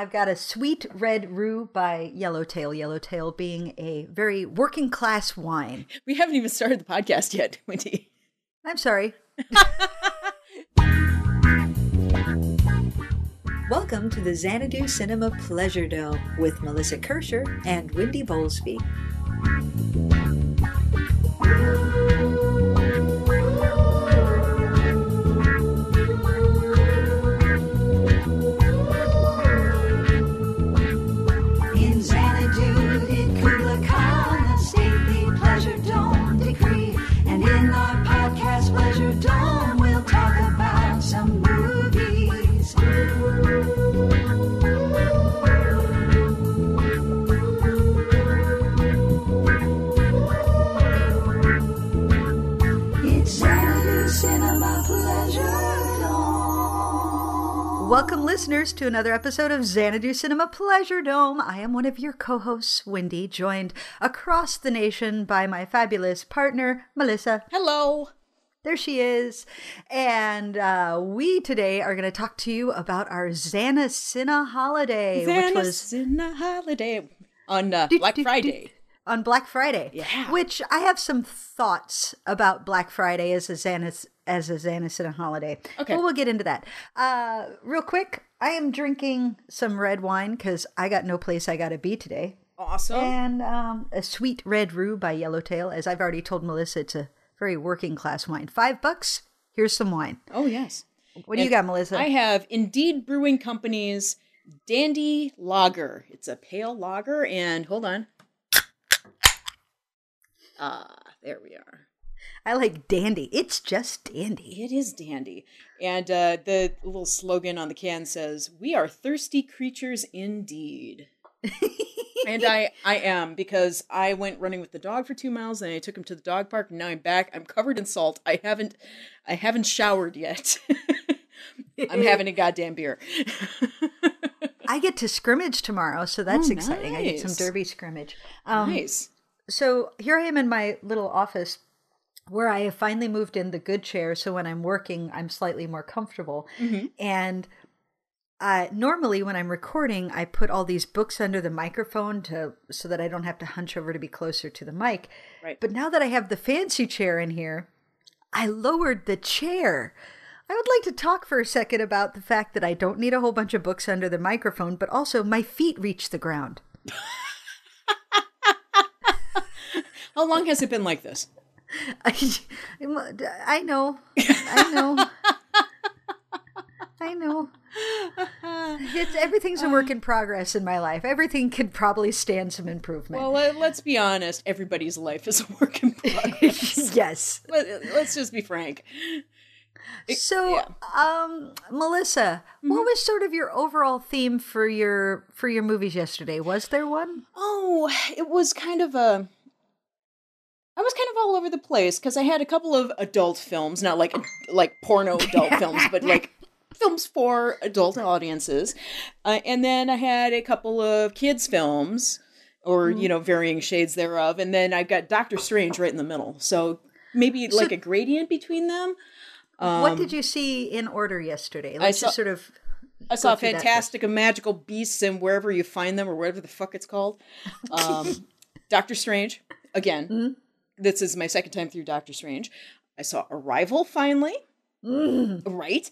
I've got a sweet red Roo by Yellowtail. Yellowtail being a very working class wine. We haven't even started the podcast yet, Wendy. I'm sorry. Welcome to the Xanadu Cinema Pleasure Dome with Melissa Kirscher and Wendy Bowlesby. Welcome, listeners, to another episode of Xanadu Cinema Pleasure Dome. I am one of your co hosts, Wendy, joined across the nation by my fabulous partner, Melissa. Hello. There she is. And uh, we today are going to talk to you about our Xana Cine holiday, which was in holiday on uh, Do- Black do- do- Friday. on Black Friday. Yeah. Which I have some thoughts about Black Friday as a Xana as a Xana a holiday. Okay. But we'll get into that. Uh, real quick, I am drinking some red wine because I got no place I got to be today. Awesome. And um, a sweet red Roo by Yellowtail. As I've already told Melissa, it's a very working class wine. Five bucks. Here's some wine. oh yes. What do you got, Melissa? I have Indeed Brewing Company's Dandy Lager. It's a pale lager, and hold on. Ah, there we are. I like dandy. It's just dandy. It is dandy. And uh, the little slogan on the can says, We are thirsty creatures indeed. and I, I am because I went running with the dog for two miles and I took him to the dog park and now I'm back. I'm covered in salt. I haven't I haven't showered yet. I'm having a goddamn beer. I get to scrimmage tomorrow, so that's Oh, exciting. I get some derby scrimmage. Um, nice. So here I am in my little office where I have finally moved in the good chair. So when I'm working, I'm slightly more comfortable. Mm-hmm. And uh, normally when I'm recording, I put all these books under the microphone to so that I don't have to hunch over to be closer to the mic. Right. But now that I have the fancy chair in here, I lowered the chair. I would like to talk for a second about the fact that I don't need a whole bunch of books under the microphone, but also my feet reach the ground. How long has it been like this? I, I know. I know. I know. It's everything's a work in progress in my life. Everything could probably stand some improvement. Well, let- let's be honest. Everybody's life is a work in progress. yes. Let- Let's just be frank. So, yeah. um, Melissa, what was sort of your overall theme for your for your movies yesterday? Was there one? Oh, it was kind of a. I was kind of all over the place because I had a couple of adult films, not like like porno adult films, but like films for adult audiences, uh, and then I had a couple of kids films, or you know varying shades thereof, and then I've got Doctor Strange right in the middle. So maybe like a gradient between them. what did you see in order yesterday? Let's saw- just sort of I saw Fantastic and Magical Beasts and wherever you find them or whatever the fuck it's called. Um, Doctor Strange again. This is my second time through Doctor Strange. I saw Arrival finally. Right.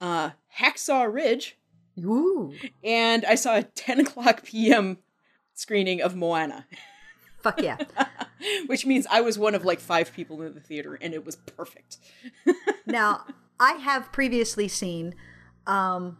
Uh, Hacksaw Ridge, ooh, and I saw a 10 o'clock p.m. screening of Moana, fuck yeah. which means I was one of like five people in the theater, and it was perfect. now, I have previously seen um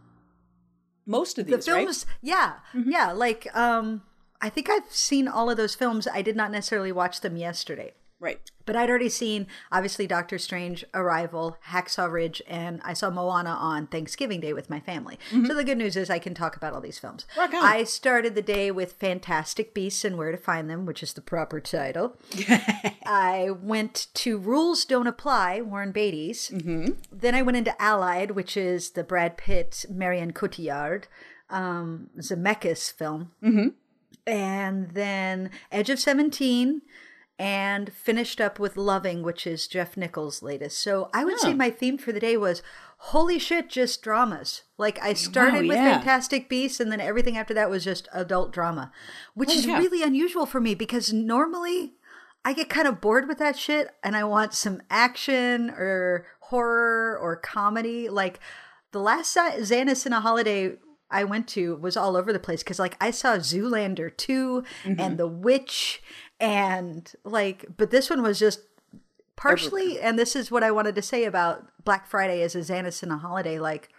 Most of the these, right? films yeah yeah like um i think i've seen all of those films i did not necessarily watch them yesterday Right. but i'd already seen obviously doctor strange arrival hacksaw ridge and i saw moana on thanksgiving day with my family so the good news is i can talk about all these films Mm-hmm. I started the day with fantastic beasts and where to find them which is the proper title i went to rules don't apply warren beatty's Mm-hmm. then I went into Allied, which is the Brad Pitt, Marion Cotillard, um, Zemeckis film. Mm-hmm. And then Edge of 17 and finished up with Loving, which is Jeff Nichols' latest. So I would say Oh. my theme for the day was holy shit, just dramas. Like I oh, started with yeah. Fantastic Beasts and then everything after that was just adult drama, which Oh, is yeah. really unusual for me because normally I get kind of bored with that shit and I want some action or horror or comedy. Like the last Xanus in a holiday I went to was all over the place because like I saw Zoolander 2 Mm-hmm. and The Witch and like but this one was just partially and this is what I wanted to say about Black Friday as a Xanus in a holiday like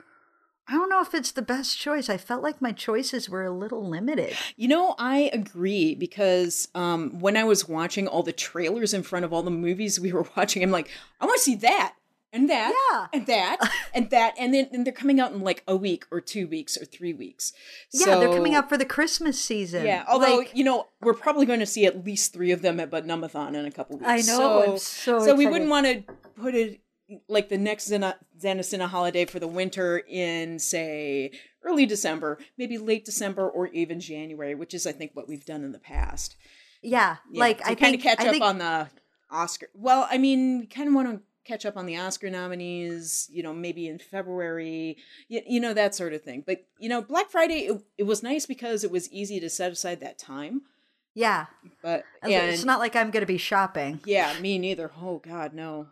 I don't know if it's the best choice. I felt like my choices were a little limited. You know, I agree because um, when I was watching all the trailers in front of all the movies we were watching, I'm like, I want to see that and that Yeah. and that and that, and then and they're coming out in like a week or two weeks or three weeks. Yeah, they're coming out for the Christmas season. Yeah, although Like, you know we're probably going to see at least three of them at Butt-Numb-A-Thon in a couple weeks. I know, So, I'm so so we wouldn't want to put it like the next Xena- holiday for the winter in say early December, maybe late December or even January, which is I think what we've done in the past. yeah, Yeah, like I kind of catch I up think, on the Oscar. Well, I mean, we kind of want to catch up on the Oscar nominees, you know, maybe in February, you, you know, that sort of thing. But, you know, Black Friday, it, it was nice because it was easy to set aside that time. Yeah, But, it's not like I'm going to be shopping. yeah, me neither. Oh, God, no.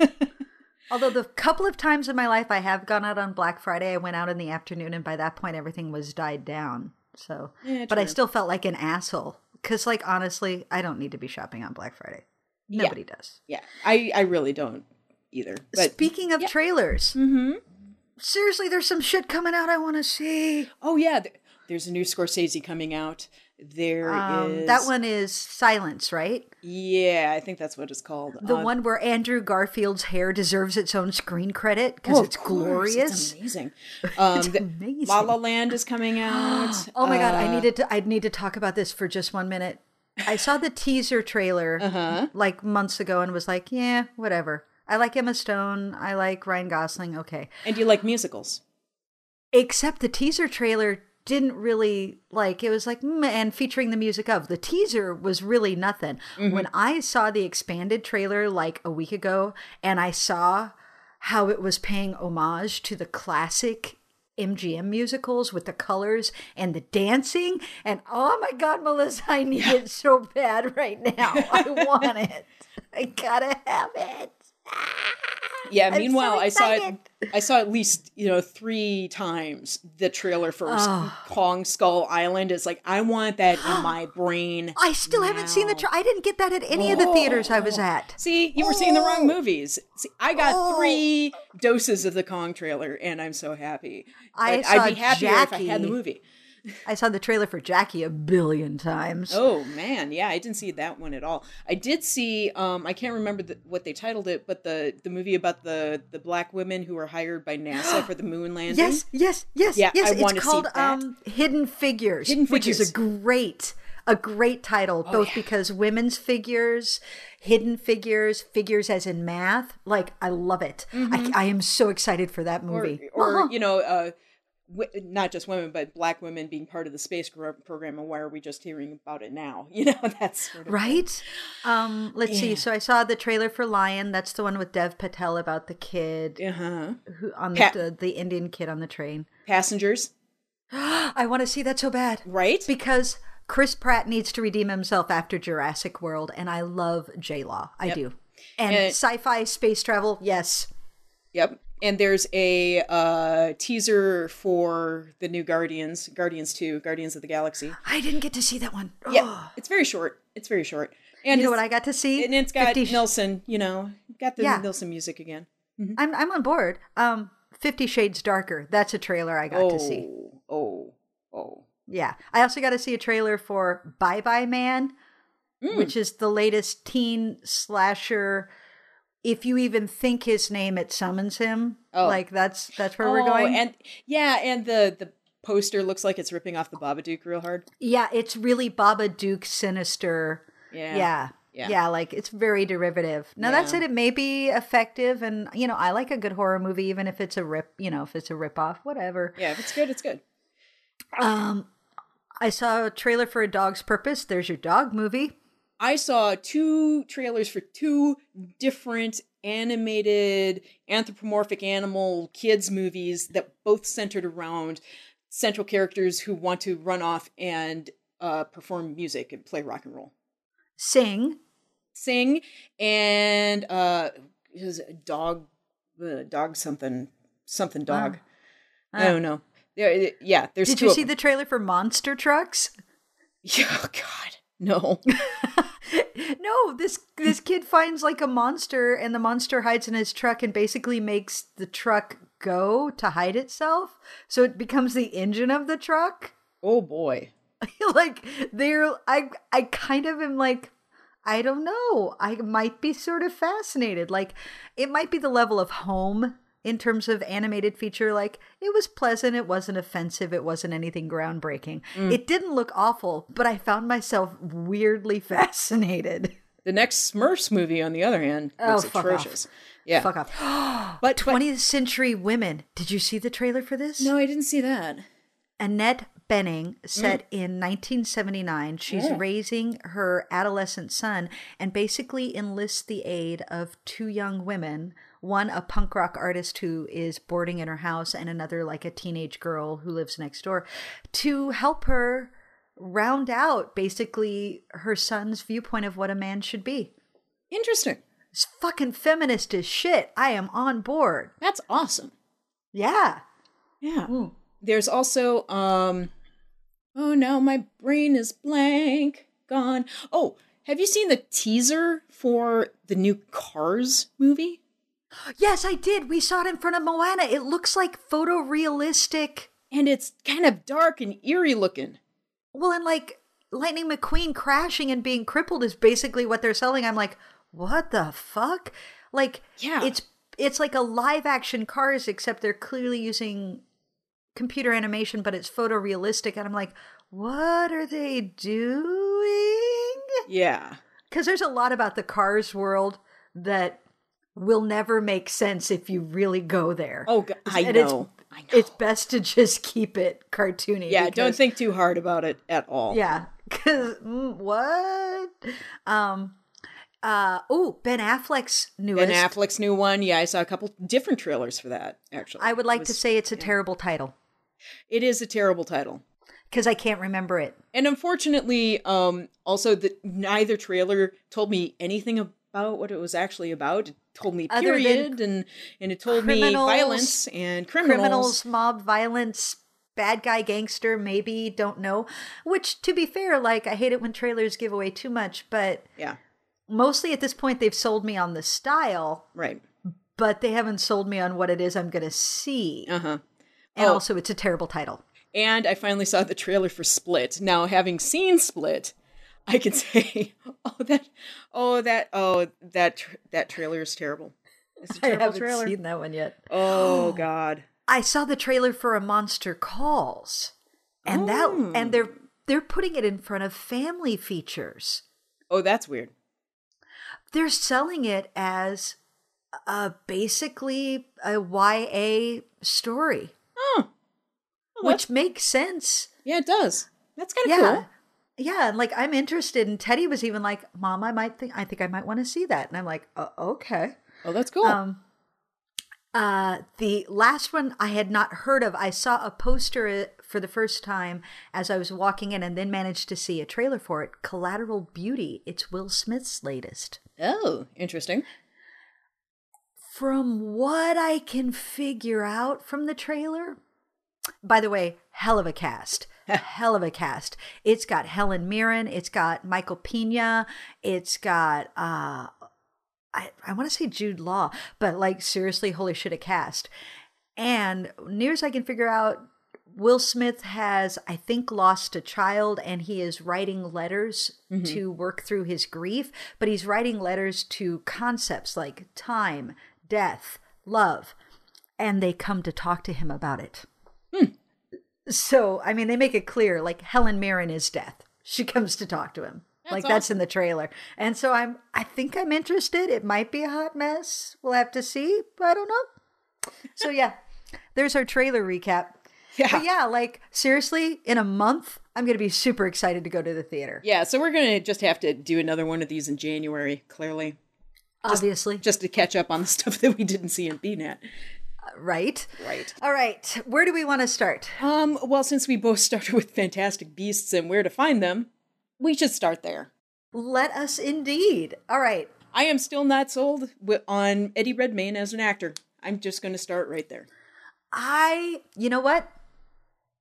Although the couple of times in my life I have gone out on Black Friday, I went out in the afternoon, and by that point everything was died down. So, Yeah, but I still felt like an asshole because, like, honestly, I don't need to be shopping on Black Friday. Yeah. Nobody does. yeah, I, I really don't either. But, Speaking of trailers, Mhm. seriously, there's some shit coming out I want to see. oh, yeah, there's a new Scorsese coming out. There is Um, that one is Silence, right? Yeah, I think that's what it's called. The Uh, one where Andrew Garfield's hair deserves its own screen credit because Oh, it's glorious. It's amazing. Um, the- amazing. La La Land is coming out. Oh my god, I Uh, needed to I need to talk about this for just one minute. I saw the teaser trailer Uh-huh. like months ago and was like, yeah, whatever. I like Emma Stone, I like Ryan Gosling, okay. And you like musicals? Except the teaser trailer didn't really like it was like mm, and featuring the music of. The teaser was really nothing. When i saw the expanded trailer like a week ago and i saw how it was paying homage to the classic mgm musicals with the colors and the dancing and oh my god melissa i need it so bad right now. I want it. I gotta have it Yeah. I'm so meanwhile, I saw it. I saw at least you know three times the trailer for Oh. Kong Skull Island. It's like I want that in my brain. i still haven't seen the now. tra- i didn't get that at any of the theaters i was oh. at See, you were seeing the wrong Oh. movies. See, I got Oh. three doses of the Kong trailer, and I'm so happy. I I'd be happier if I had the movie. I saw the trailer for Jackie a billion times. Oh man, yeah, I didn't see that one at all. I did see, um, I can't remember the, what they titled it, but the the movie about the the black women who were hired by NASA for the moon landing. yes, yes, yes, Yeah, yes. I it's see that. um, Hidden Figures, Hidden which is a great, a great title, both yeah. because women's figures, hidden figures, figures as in math. Like I love it. I, I am so excited for that or, movie. or you know, uh, w- not just women, but black women being part of the space program. And why are we just hearing about it now? You know, that's sort of Right? Um, let's see. So I saw the trailer for Lion. That's the one with Dev Patel about the kid Uh-huh. who on the, the the Indian kid on the train. Passengers, I want to see that so bad. right? because Chris Pratt needs to redeem himself after Jurassic World, and I love J Law. I Yep. do. And, And- sci-fi space travel, yes. Yep. And there's a uh, teaser for the new Guardians, Guardians Two, Guardians of the Galaxy. I didn't get to see that one. Yeah, it's very short. It's very short. And You know what I got to see? and it's got Fifty Nelson. You know, got the Yeah. Nelson music again. I'm I'm on board. Um, Fifty Shades Darker. That's a trailer I got oh, to see. oh, oh. Yeah, I also got to see a trailer for Bye Bye Man, Mm. which is the latest teen slasher. If you even think his name, it summons him. Oh. Like that's that's where we're going. And yeah, and the the poster looks like it's ripping off the Babadook real hard. Yeah, it's really Babadook sinister. Yeah. Yeah. Yeah. Yeah. like it's very derivative. Now that said, it may be effective, and you know, I like a good horror movie, even if it's a rip, you know, if it's a rip off, whatever. Yeah, if it's good, it's good. Um, I saw a trailer for A Dog's Purpose. There's your dog movie. I saw two trailers for two different animated anthropomorphic animal kids movies that both centered around central characters who want to run off and uh, perform music and play rock and roll, Sing. sing, and uh, is it a dog, uh, dog something, something dog. I don't know. There, yeah, there's. Did you see the trailer for Monster Trucks? Yeah, oh God, no. no, this this kid finds like a monster and the monster hides in his truck and basically makes the truck go to hide itself. So it becomes the engine of the truck. oh boy. like they're I I kind of am like I don't know. I might be sort of fascinated. Like it might be the level of home in terms of animated feature like it was pleasant, it wasn't offensive, it wasn't anything groundbreaking. Mm. It didn't look awful, but I found myself weirdly fascinated. The next Smurfs movie, on the other hand, Oh, looks fuck off. atrocious. Yeah, Fuck off. but, but 20th Century Women. Did you see the trailer for this? no, I didn't see that. Annette Bening, set mm. in 1979. She's Yeah. raising her adolescent son and basically enlists the aid of two young women one, a punk rock artist who is boarding in her house, and another, like a teenage girl who lives next door, to help her round out basically her son's viewpoint of what a man should be. Interesting. It's fucking feminist as shit. I am on board. That's awesome. Yeah. Yeah. There's also um oh no, my brain is blank. Gone. Oh, have you seen the teaser for the new Cars movie? Yes, I did. We saw it in front of Moana. It looks like photorealistic. And it's kind of dark and eerie looking. Well, and like Lightning McQueen crashing and being crippled is basically what they're selling. I'm like, what the fuck? Like, Yeah. it's it's like a live action Cars, except they're clearly using computer animation, but it's photorealistic. And I'm like, what are they doing? Yeah. Because there's a lot about the Cars world that will never make sense if you really go there. Oh, I And it's- I know. It's best to just keep it cartoony. yeah, don't think too hard about it at all. Yeah, because what? Um, uh, oh, Ben Affleck's newest. Ben Affleck's new one. Yeah, I saw a couple different trailers for that, actually. I would like It to say it's a terrible title it is a terrible title. because I can't remember it. And unfortunately, um, also the neither trailer told me anything about what it was actually about. Told me period, and and it told me violence and criminals. Criminals, mob violence, bad guy, gangster, maybe don't know. Which, to be fair, like I hate it when trailers give away too much, but Yeah, mostly at this point they've sold me on the style, right. but they haven't sold me on what it is I'm going to see. Uh huh. and oh. also, it's a terrible title. And I finally saw the trailer for Split. Now, having seen Split, I can say, oh that, oh that, oh that tr- that trailer is terrible. It's a I terrible haven't trailer. seen that one yet. Oh God. I saw the trailer for A Monster Calls, and that Oh. and they're oh. they're putting it in front of family features. Oh, that's weird. They're selling it as a basically a YA story, Oh, Well, which makes sense. yeah, it does. That's kind of Yeah. cool. Yeah, and like I'm interested, and Teddy was even like, "Mom, I might think, I think I might want to see that," and I'm like, uh, "Okay." Oh, that's cool. Um, uh, the last one I had not heard of. I saw a poster uh, for the first time as I was walking in, and then managed to see a trailer for it. Collateral Beauty. It's Will Smith's latest. oh, interesting. From what I can figure out from the trailer, by the way, hell of a cast. Hell of a cast. It's got Helen Mirren. It's got Michael Pena. It's got uh, I I want to say Jude Law, but like seriously, holy shit, a cast. And near as I can figure out, Will Smith has, I think, lost a child and he is writing letters to work through his grief, but he's writing letters to concepts like time, death, love, and they come to talk to him about it. So, I mean, they make it clear like Helen Mirren is death. She comes to talk to him. like that's in the trailer. And so I'm I think I'm interested. It might be a hot mess. We'll have to see, I don't know. So yeah. There's our trailer recap. Yeah. But yeah, like seriously, in a month, I'm going to be super excited to go to the theater. Yeah, so we're gonna just have to do another one of these in January, clearly, Obviously. just to catch up on the stuff that we didn't see in BNAT. Right? Right. All right. Where do we want to start? Um. Well, since we both started with Fantastic Beasts and where to find them, we should start there. Let us indeed. All right. I am still not sold on Eddie Redmayne as an actor. I'm just going to start right there. I, you know what?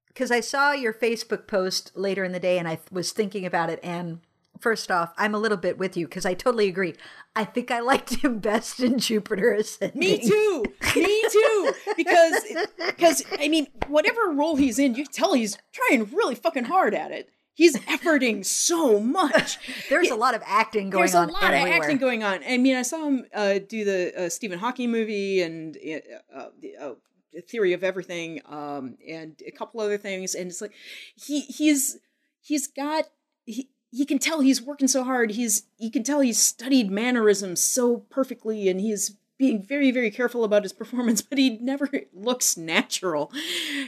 Because I saw your Facebook post later in the day and I was thinking about it. And first off, I'm a little bit with you because I totally agree. I think I liked him best in Jupiter Ascending. Me too. Me too. Because because I mean, whatever role he's in, you can tell he's trying really fucking hard at it. He's efforting so much. There's a lot of acting going on. There's a lot everywhere. of acting going on. I mean, I saw him uh, do the uh, Stephen Hawking movie and uh, uh, the, uh, the Theory of Everything, um, and a couple other things. And it's like he he's he's got he. He can tell he's working so hard. He's you can tell he's studied mannerisms so perfectly, and he's being very very careful about his performance. But he never looks natural,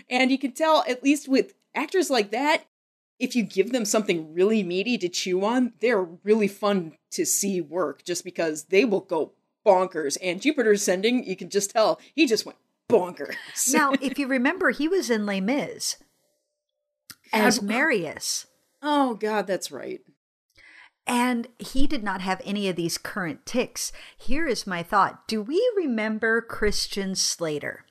and you can tell at least with actors like that, if you give them something really meaty to chew on, they're really fun to see work just because they will go bonkers. And Jupiter Ascending, you can just tell he just went bonkers. now, if you remember, he was in Les Mis as Marius. Oh God, that's right. And he did not have any of these current ticks. Here is my thought Do we remember Christian Slater?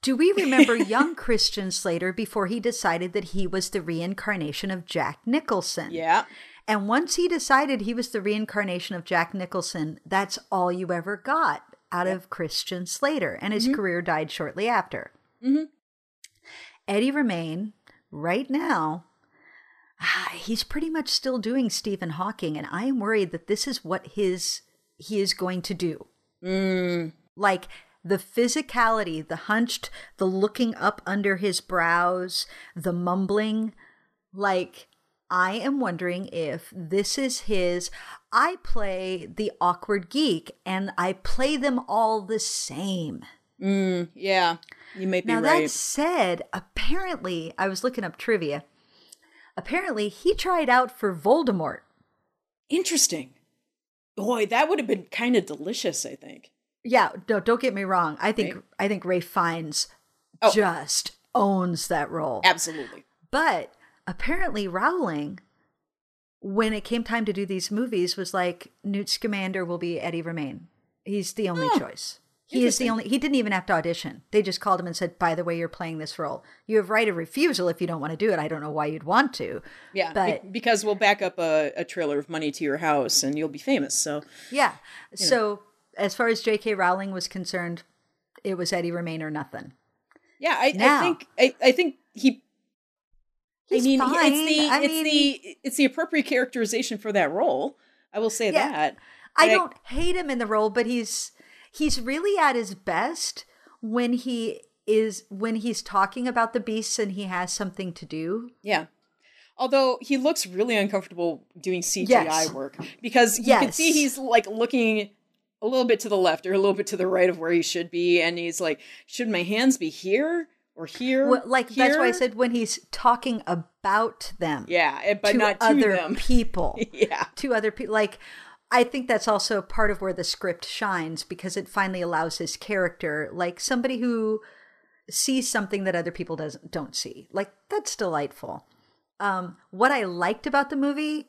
Do we remember young Christian Slater before he decided that he was the reincarnation of Jack Nicholson? Yeah. And once he decided he was the reincarnation of Jack Nicholson, that's all you ever got out of Christian Slater. And his mm-hmm. career died shortly after. Mm-hmm. Eddie Redmayne, right now, Ah, he's pretty much still doing Stephen Hawking. And I am worried that this is what his he is going to do. Mm. Like the physicality, the hunched, the looking up under his brows, the mumbling, like I am wondering if this is his. I play the awkward geek and I play them all the same. Mm, yeah. You may be Now, right. that said, apparently, I was looking up trivia. Apparently, he tried out for Voldemort. Interesting. Boy, that would have been kind of delicious, I think. Yeah, no, don't get me wrong. I think Right. I think Ralph Fiennes Oh. just owns that role. Absolutely. But apparently, Rowling, when it came time to do these movies, was like Newt Scamander will be Eddie Redmayne. He's the only choice. He is the only. He didn't even have to audition. They just called him and said, "By the way, you're playing this role. You have right of refusal if you don't want to do it. I don't know why you'd want to." Yeah. but be- because we'll back up a, a trailer of Money to Your House and you'll be famous. So, yeah. So as far as J.K. Rowling was concerned, it was Eddie Redmayne or nothing. yeah, I, I think I, I think he He's I mean, fine. it's the I it's mean- the it's the appropriate characterization for that role. I will say Yeah. that. I But don't hate him in the role, but he's he's really at his best when he is when he's talking about the beasts and he has something to do. Yeah. Although he looks really uncomfortable doing CGI Yes. work because you can see he's like looking a little bit to the left or a little bit to the right of where he should be, and he's like, "Should my hands be here or here?" Well, like that's why I said when he's talking about them. "Yeah," but to not to other them. people. yeah, to other people like I think that's also part of where the script shines because it finally allows his character like somebody who sees something that other people doesn't don't see. Like that's delightful. Um, what I liked about the movie,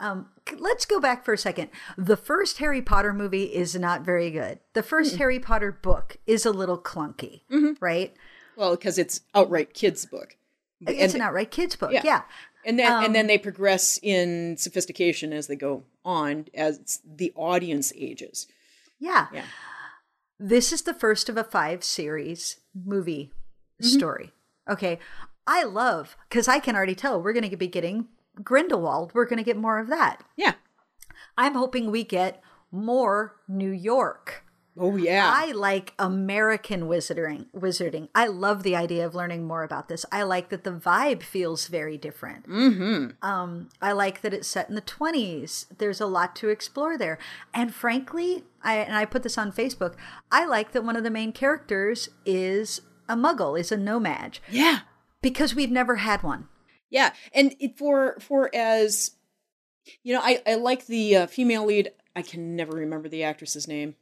um, let's go back for a second. The first Harry Potter movie is not very good. The 1st Harry Potter book is a little clunky, right? well, because it's outright kids' book. It's And- an outright kids book, Yeah. yeah. And then Um, and then they progress in sophistication as they go on as the audience ages. Yeah. Yeah. This is the first of a five series movie story. Okay. I love, because I can already tell we're going to be getting Grindelwald. We're going to get more of that. Yeah. I'm hoping we get more New York. Oh yeah. I like American wizarding. Wizarding. I love the idea of learning more about this. I like that the vibe feels very different. Mm-hmm. Um, I like that it's set in the 20s. There's a lot to explore there. And frankly, I and I put this on Facebook. I like that one of the main characters is a muggle, is a No-Maj, Yeah. because we've never had one. Yeah, and it, for for as you know, I I like the uh, female lead. I can never remember the actress's name.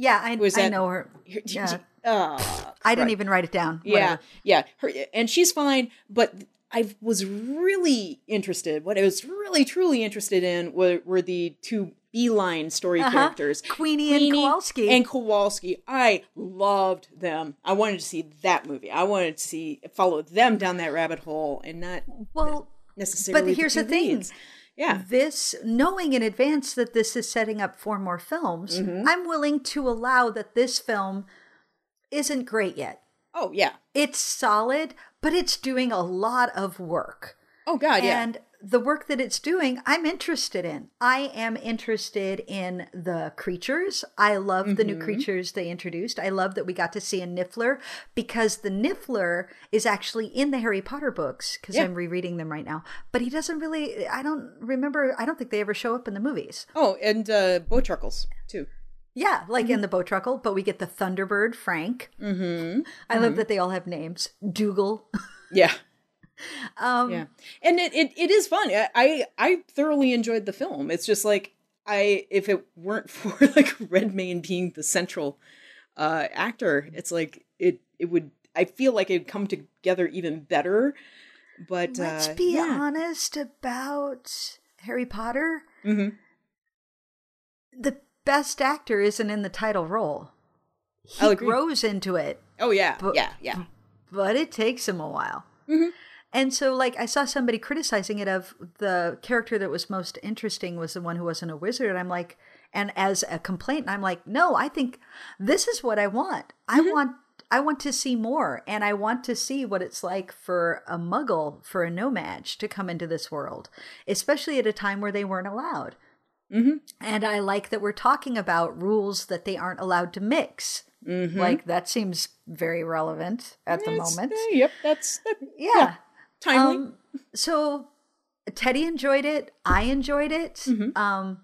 Yeah, I, Was I know her. Yeah. Uh, I didn't even write it down. Yeah, Whatever. yeah, her, and she's fine. But I was really interested. What I was really truly interested in were, were the two beeline story Uh-huh. characters, Queenie and Kowalski. and Kowalski. I loved them. I wanted to see that movie. I wanted to see follow them down that rabbit hole, and not Well, necessarily. But here's the, the thing. Yeah, this knowing in advance that this is setting up four more films, Mm-hmm. I'm willing to allow that this film isn't great yet. Oh yeah. It's solid, but it's doing a lot of work. Oh god, yeah. And the work that it's doing, I'm interested in. I am interested in the creatures. I love the new Mm-hmm. creatures they introduced. I love that we got to see a Niffler because the Niffler is actually in the Harry Potter books because Yeah. I'm rereading them right now. But he doesn't really, I don't remember, I don't think they ever show up in the movies. oh, and uh Bowtruckles too. Yeah, like in the Bowtruckle, but we get the Thunderbird Frank. Mm-hmm. I love that they all have names. Dougal. Yeah. Um, Yeah. And it, it, it is fun. I, I thoroughly enjoyed the film. It's just like I if it weren't for like Redmayne being the central uh actor, it's like it it would I feel like it'd come together even better. But Let's uh, be yeah. honest about Harry Potter. Mhm. The best actor isn't in the title role. He grows into it, Oh yeah. But- yeah, yeah. but it takes him a while. Mhm. And so, like, I saw somebody criticizing it of the character that was most interesting was the one who wasn't a wizard. And I'm like, and as a complaint, I'm like, no, I think this is what I want. I want. I want to see more, and I want to see what it's like for a muggle, for a No-Maj to come into this world, especially at a time where they weren't allowed. Mhm. And I like that we're talking about rules that they aren't allowed to mix. Like, that seems very relevant at the moment. eh, yep, that's that, Yeah. Timely. Um, so Teddy enjoyed it. I enjoyed it. Mm-hmm. Um,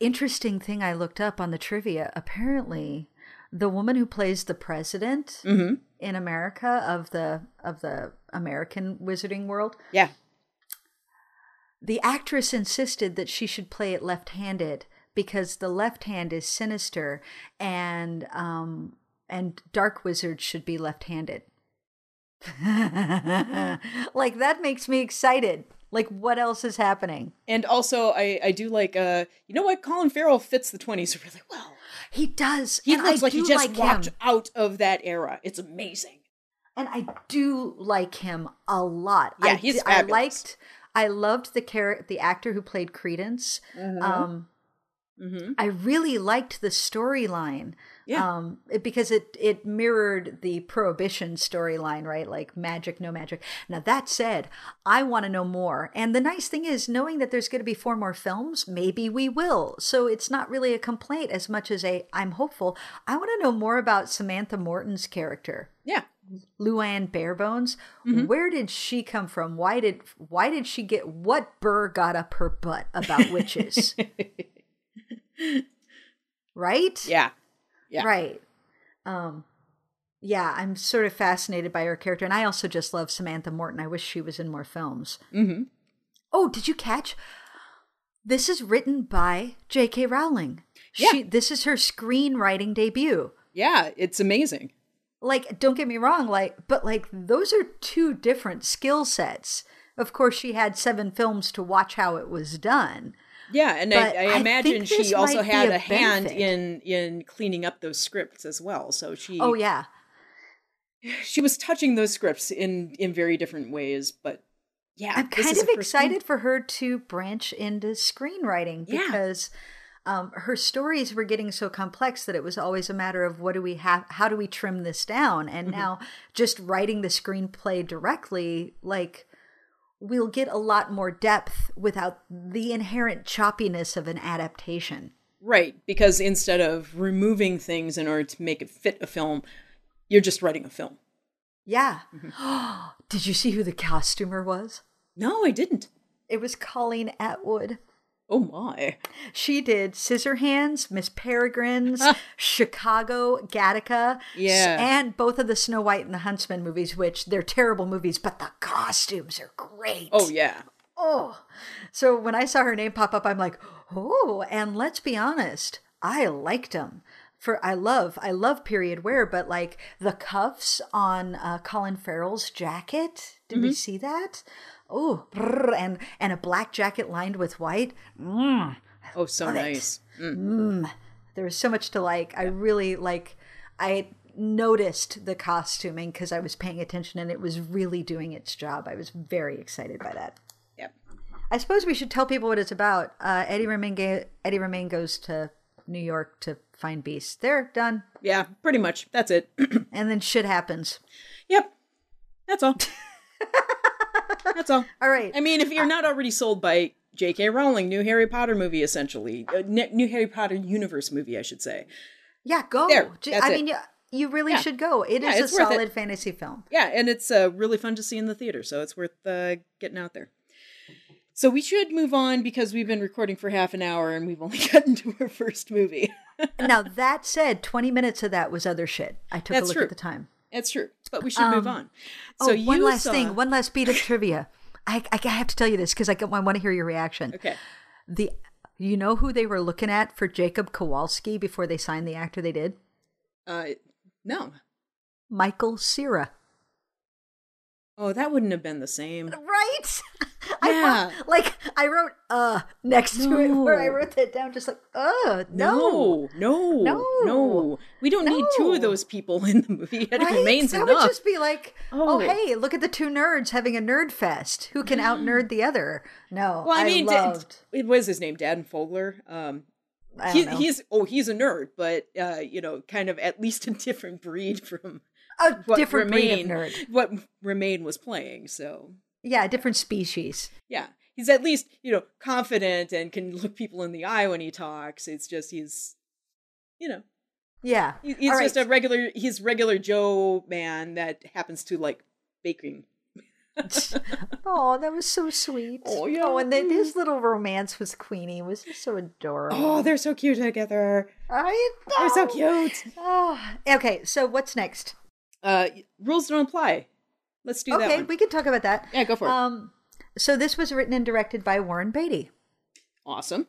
interesting thing I looked up on the trivia. Apparently, the woman who plays the president Mm-hmm. in America of the of the American wizarding world, yeah. the actress insisted that she should play it left-handed because the left hand is sinister and um and dark wizards should be left-handed. like that makes me excited. Like what else is happening? And also I I do like uh you know what Colin Farrell fits the 20s really well. He does. He and looks I like he just like walked him. out of that era. It's amazing. and I do like him a lot. Yeah, I, he's d- I fabulous. liked. I loved the char- the actor who played Credence. Um, Mm-hmm. I really liked the storyline. Yeah. Um, it- because it it mirrored the prohibition storyline, right? Like magic, no magic. Now that said, I want to know more. And the nice thing is, knowing that there's going to be four more films, maybe we will. So it's not really a complaint as much as a I'm hopeful. I want to know more about Samantha Morton's character. Yeah. Luann Barebones. Mm-hmm. Where did she come from? Why did why did she get what burr got up her butt about witches? right? Yeah. Yeah. Right. Um yeah, I'm sort of fascinated by her character and I also just love Samantha Morton. I wish she was in more films. Mm-hmm. Oh, did you catch? This is written by J.K. Rowling. Yeah. She this is her screenwriting debut. Yeah, it's amazing. like don't get me wrong like but like those are two different skill sets of course she had seven films to watch how it was done Yeah, and I, I I imagine this she also had a a, hand in in cleaning up those scripts as well. So she oh yeah she was touching those scripts in in very different ways, but yeah, i'm kind of her first screen- excited for her to branch into screenwriting Yeah. because um, her stories were getting so complex that it was always a matter of what do we have how do we trim this down and Mm-hmm. now just writing the screenplay directly like we'll get a lot more depth without the inherent choppiness of an adaptation Right, because instead of removing things in order to make it fit a film, you're just writing a film. Yeah. Mm-hmm. Did you see who the costumer was? No, I didn't. It was Colleen Atwood. Oh my. She did Scissorhands, Miss Peregrine's, Chicago, Gattaca, Yeah. and both of the Snow White and the Huntsman movies, which they're terrible movies, but the costumes are great. Oh yeah. Oh. So when I saw her name pop up, I'm like, oh, and let's be honest, I liked them. For I love, I love period wear, but like the cuffs on uh, Colin Farrell's jacket. Did we see that? Oh, and and a black jacket lined with white. Mm, Oh, so Love it. nice. there was so much to like. I really like. I noticed the costuming because I was paying attention, and it was really doing its job. I was very excited by that. Yep. I suppose we should tell people what it's about. Uh, Eddie Redmayne, ga- Eddie Redmayne goes to New York to find beasts. They're done, Yeah, pretty much. That's it. and then shit happens. yep. That's all. That's all. All right. I mean, if you're not already sold by J.K. Rowling, new Harry Potter movie, essentially, uh, new Harry Potter universe movie, I should say. yeah, go. There, that's I it. mean, yeah, you really Yeah. should go. It is Yeah, a it's worth it. solid fantasy film. Yeah, and it's uh, really fun to see in the theater, so it's worth uh, getting out there. So we should move on because we've been recording for half an hour and we've only gotten to our first movie. now that said, twenty minutes of that was other shit. I took That's a look true. at the time. It's true, but we should move on. oh, So one you last saw- thing, one last beat of trivia. I, I have to tell you this because I, I want to hear your reaction. Okay. The, you know who they were looking at for Jacob Kowalski before they signed the actor they did? Uh, no. Michael Cera. Oh, that wouldn't have been the same. Right? I Yeah. thought- like I wrote uh next to it where I wrote that down just like uh no. No, no, No. no. We don't need two of those people in the movie. It Right? remains that enough. would just be like, oh. Oh. hey, look at the two nerds having a nerd fest. Who can out nerd the other? No, well, I mean, d- loved. it was his name, Dan Fogler. Um, he, he's oh, he's a nerd, but uh, you know, kind of at least a different breed from a what different Redmayne, breed of nerd. what Redmayne was playing. So Yeah, a different species. yeah, he's at least you know confident and can look people in the eye when he talks. It's just he's, you know, Yeah, he- he's All just right. a regular. He's regular Joe man that happens to like baking. oh, that was so sweet. Oh, yeah. Oh, and then his little romance with Queenie was just so adorable. Oh, they're so cute together. I know. They're so cute. Oh, okay. So what's next? Uh, rules don't apply. Let's do that okay, we can talk about that. Yeah, go for it. Um, so this was written and directed by Warren Beatty, awesome.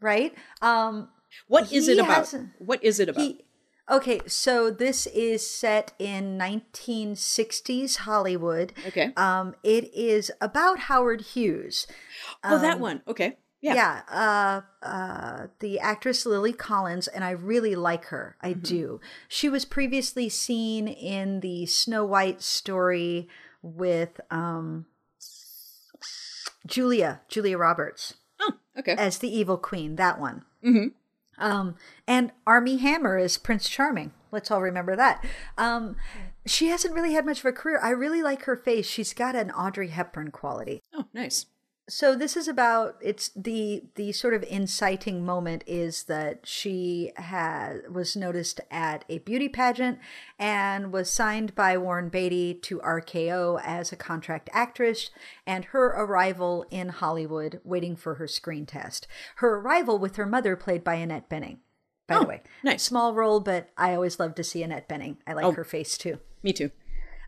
right? Um, What is it about? hasn't- What is it about? he. Okay, so this is set in 1960s Hollywood. okay. Um, it is about Howard Hughes. oh, that um, one. Okay. Yeah. Yeah, uh, uh, the actress Lily Collins, and I really like her. I Mm-hmm. do. She was previously seen in the Snow White story with um, Julia, Julia Roberts, Oh, okay. as the evil queen. That one. Mhm. Um, and Armie Hammer is Prince Charming. Let's all remember that. Um, she hasn't really had much of a career. I really like her face. She's got an Audrey Hepburn quality oh, nice. So this is about it's the the sort of inciting moment is that she had was noticed at a beauty pageant and was signed by Warren Beatty to RKO as a contract actress and her arrival in Hollywood waiting for her screen test. Her arrival with her mother played by Annette Bening. By the Oh, way, nice. small role, but I always love to see Annette Bening. I like Oh. her face too. Me too.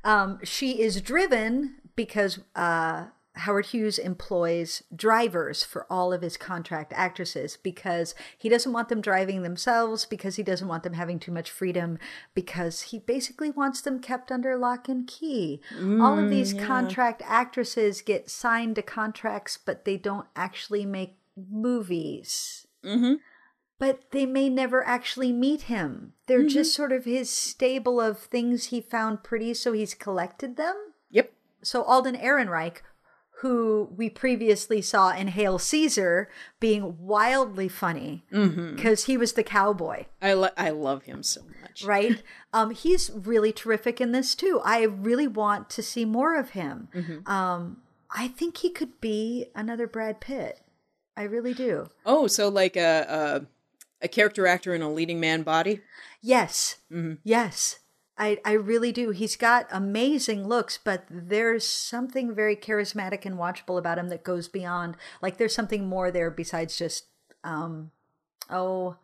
Um, she is driven because uh, Howard Hughes employs drivers for all of his contract actresses because he doesn't want them driving themselves, because he doesn't want them having too much freedom, because he basically wants them kept under lock and key. all of these contract actresses get signed to contracts, but they don't actually make movies Mm-hmm. but they may never actually meet him. They're just sort of his stable of things he found pretty, so he's collected them. Yep. So Alden Ehrenreich, who we previously saw in Hail Caesar, being wildly funny because he was the cowboy, I lo- I love him so much. right? um, he's really terrific in this too. I really want to see more of him. Um, I think he could be another Brad Pitt. I really do. Oh, so like a a, a character actor in a leading man body. Yes. Yes. I, I really do. He's got amazing looks, but there's something very charismatic and watchable about him that goes beyond. Like there's something more there besides just, um, oh,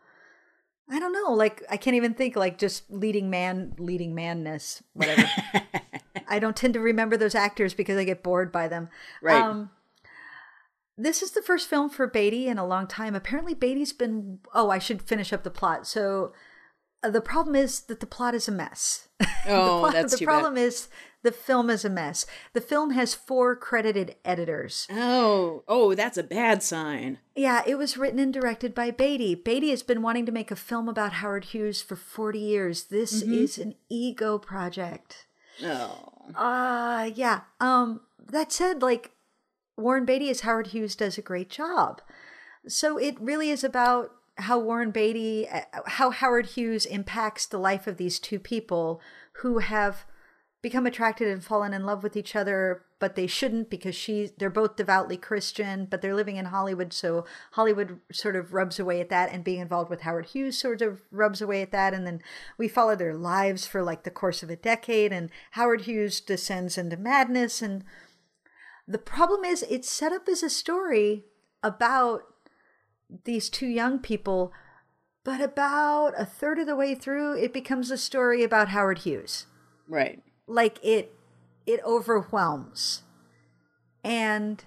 I don't know. Like I can't even think. Like just leading man, leading manness, whatever. I don't tend to remember those actors because I get bored by them. Right. Um, this is the first film for Beatty in a long time. Apparently, Beatty's been. Oh, I should finish up the plot. So, the problem is that the plot is a mess. Oh, the plot- that's the too problem bad. is the film is a mess. The film has four credited editors. Oh, oh, that's a bad sign. Yeah, it was written and directed by Beatty. Beatty has been wanting to make a film about Howard Hughes for 40 years. This Mm-hmm. is an ego project. Oh, Uh yeah. Um that said, like Warren Beatty as Howard Hughes does a great job. So it really is about how Warren Beatty uh, how Howard Hughes impacts the life of these two people who have become attracted and fallen in love with each other but they shouldn't because she they're both devoutly christian but they're living in hollywood so hollywood sort of rubs away at that and being involved with howard hughes sort of rubs away at that. And then we follow their lives for like the course of a decade and howard hughes descends into madness. And the problem is it's set up as a story about these two young people but about a third of the way through it becomes a story about howard hughes. Right. like it it overwhelms. And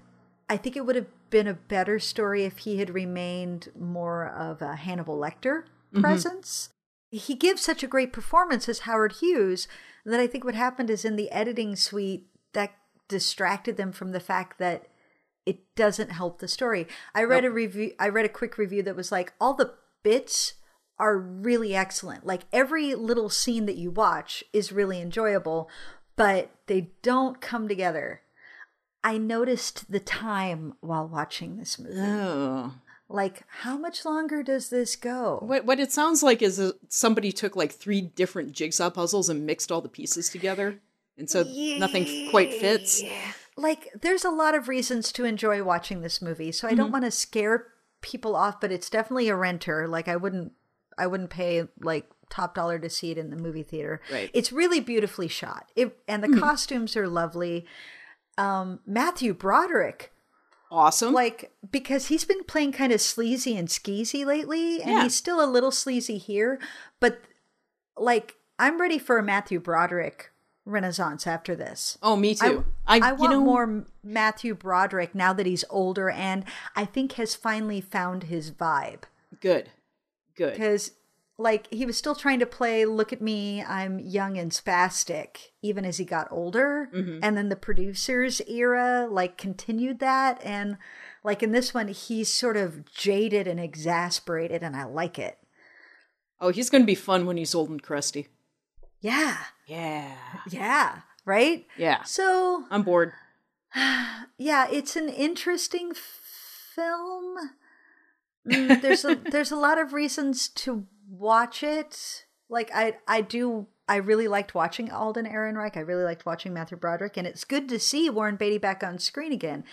i think it would have been a better story if he had remained more of a hannibal lecter mm-hmm. presence. He gives such a great performance as howard hughes that i think what happened is in the editing suite that distracted them from the fact that it doesn't help the story i read a review i read a quick review that was like all the bits are really excellent. Like every little scene that you watch is really enjoyable, but they don't come together. I noticed the time while watching this movie. Oh. Like, how much longer does this go? What what it sounds like is uh somebody took like three different jigsaw puzzles and mixed all the pieces together, and so nothing quite fits. Like, there's a lot of reasons to enjoy watching this movie, so I don't want to scare people off, but it's definitely a renter. Like, I wouldn't, I wouldn't pay like top dollar to see it in the movie theater. Right. It's really beautifully shot, it, and the costumes are lovely. Um, Matthew Broderick, Awesome. like because he's been playing kind of sleazy and skeezy lately and Yeah. he's still a little sleazy here but like i'm ready for a matthew broderick renaissance after this oh, me I, too. I, you want know, more Matthew Broderick now that he's older and I think has finally found his vibe. Good. Good. Because, like, he was still trying to play, look at me, I'm young and spastic, even as he got older. Mm-hmm. And then the producers era, like, continued that. And, like, in this one, he's sort of jaded and exasperated, and I like it. Oh, he's going to be fun when he's old and crusty. Yeah. Yeah. Yeah. Right? Yeah. So, I'm bored. yeah, it's an interesting f- film. Mm, there's a there's a lot of reasons to watch it. Like I I do I really liked watching Alden Ehrenreich. I really liked watching Matthew Broderick, and it's good to see Warren Beatty back on screen again.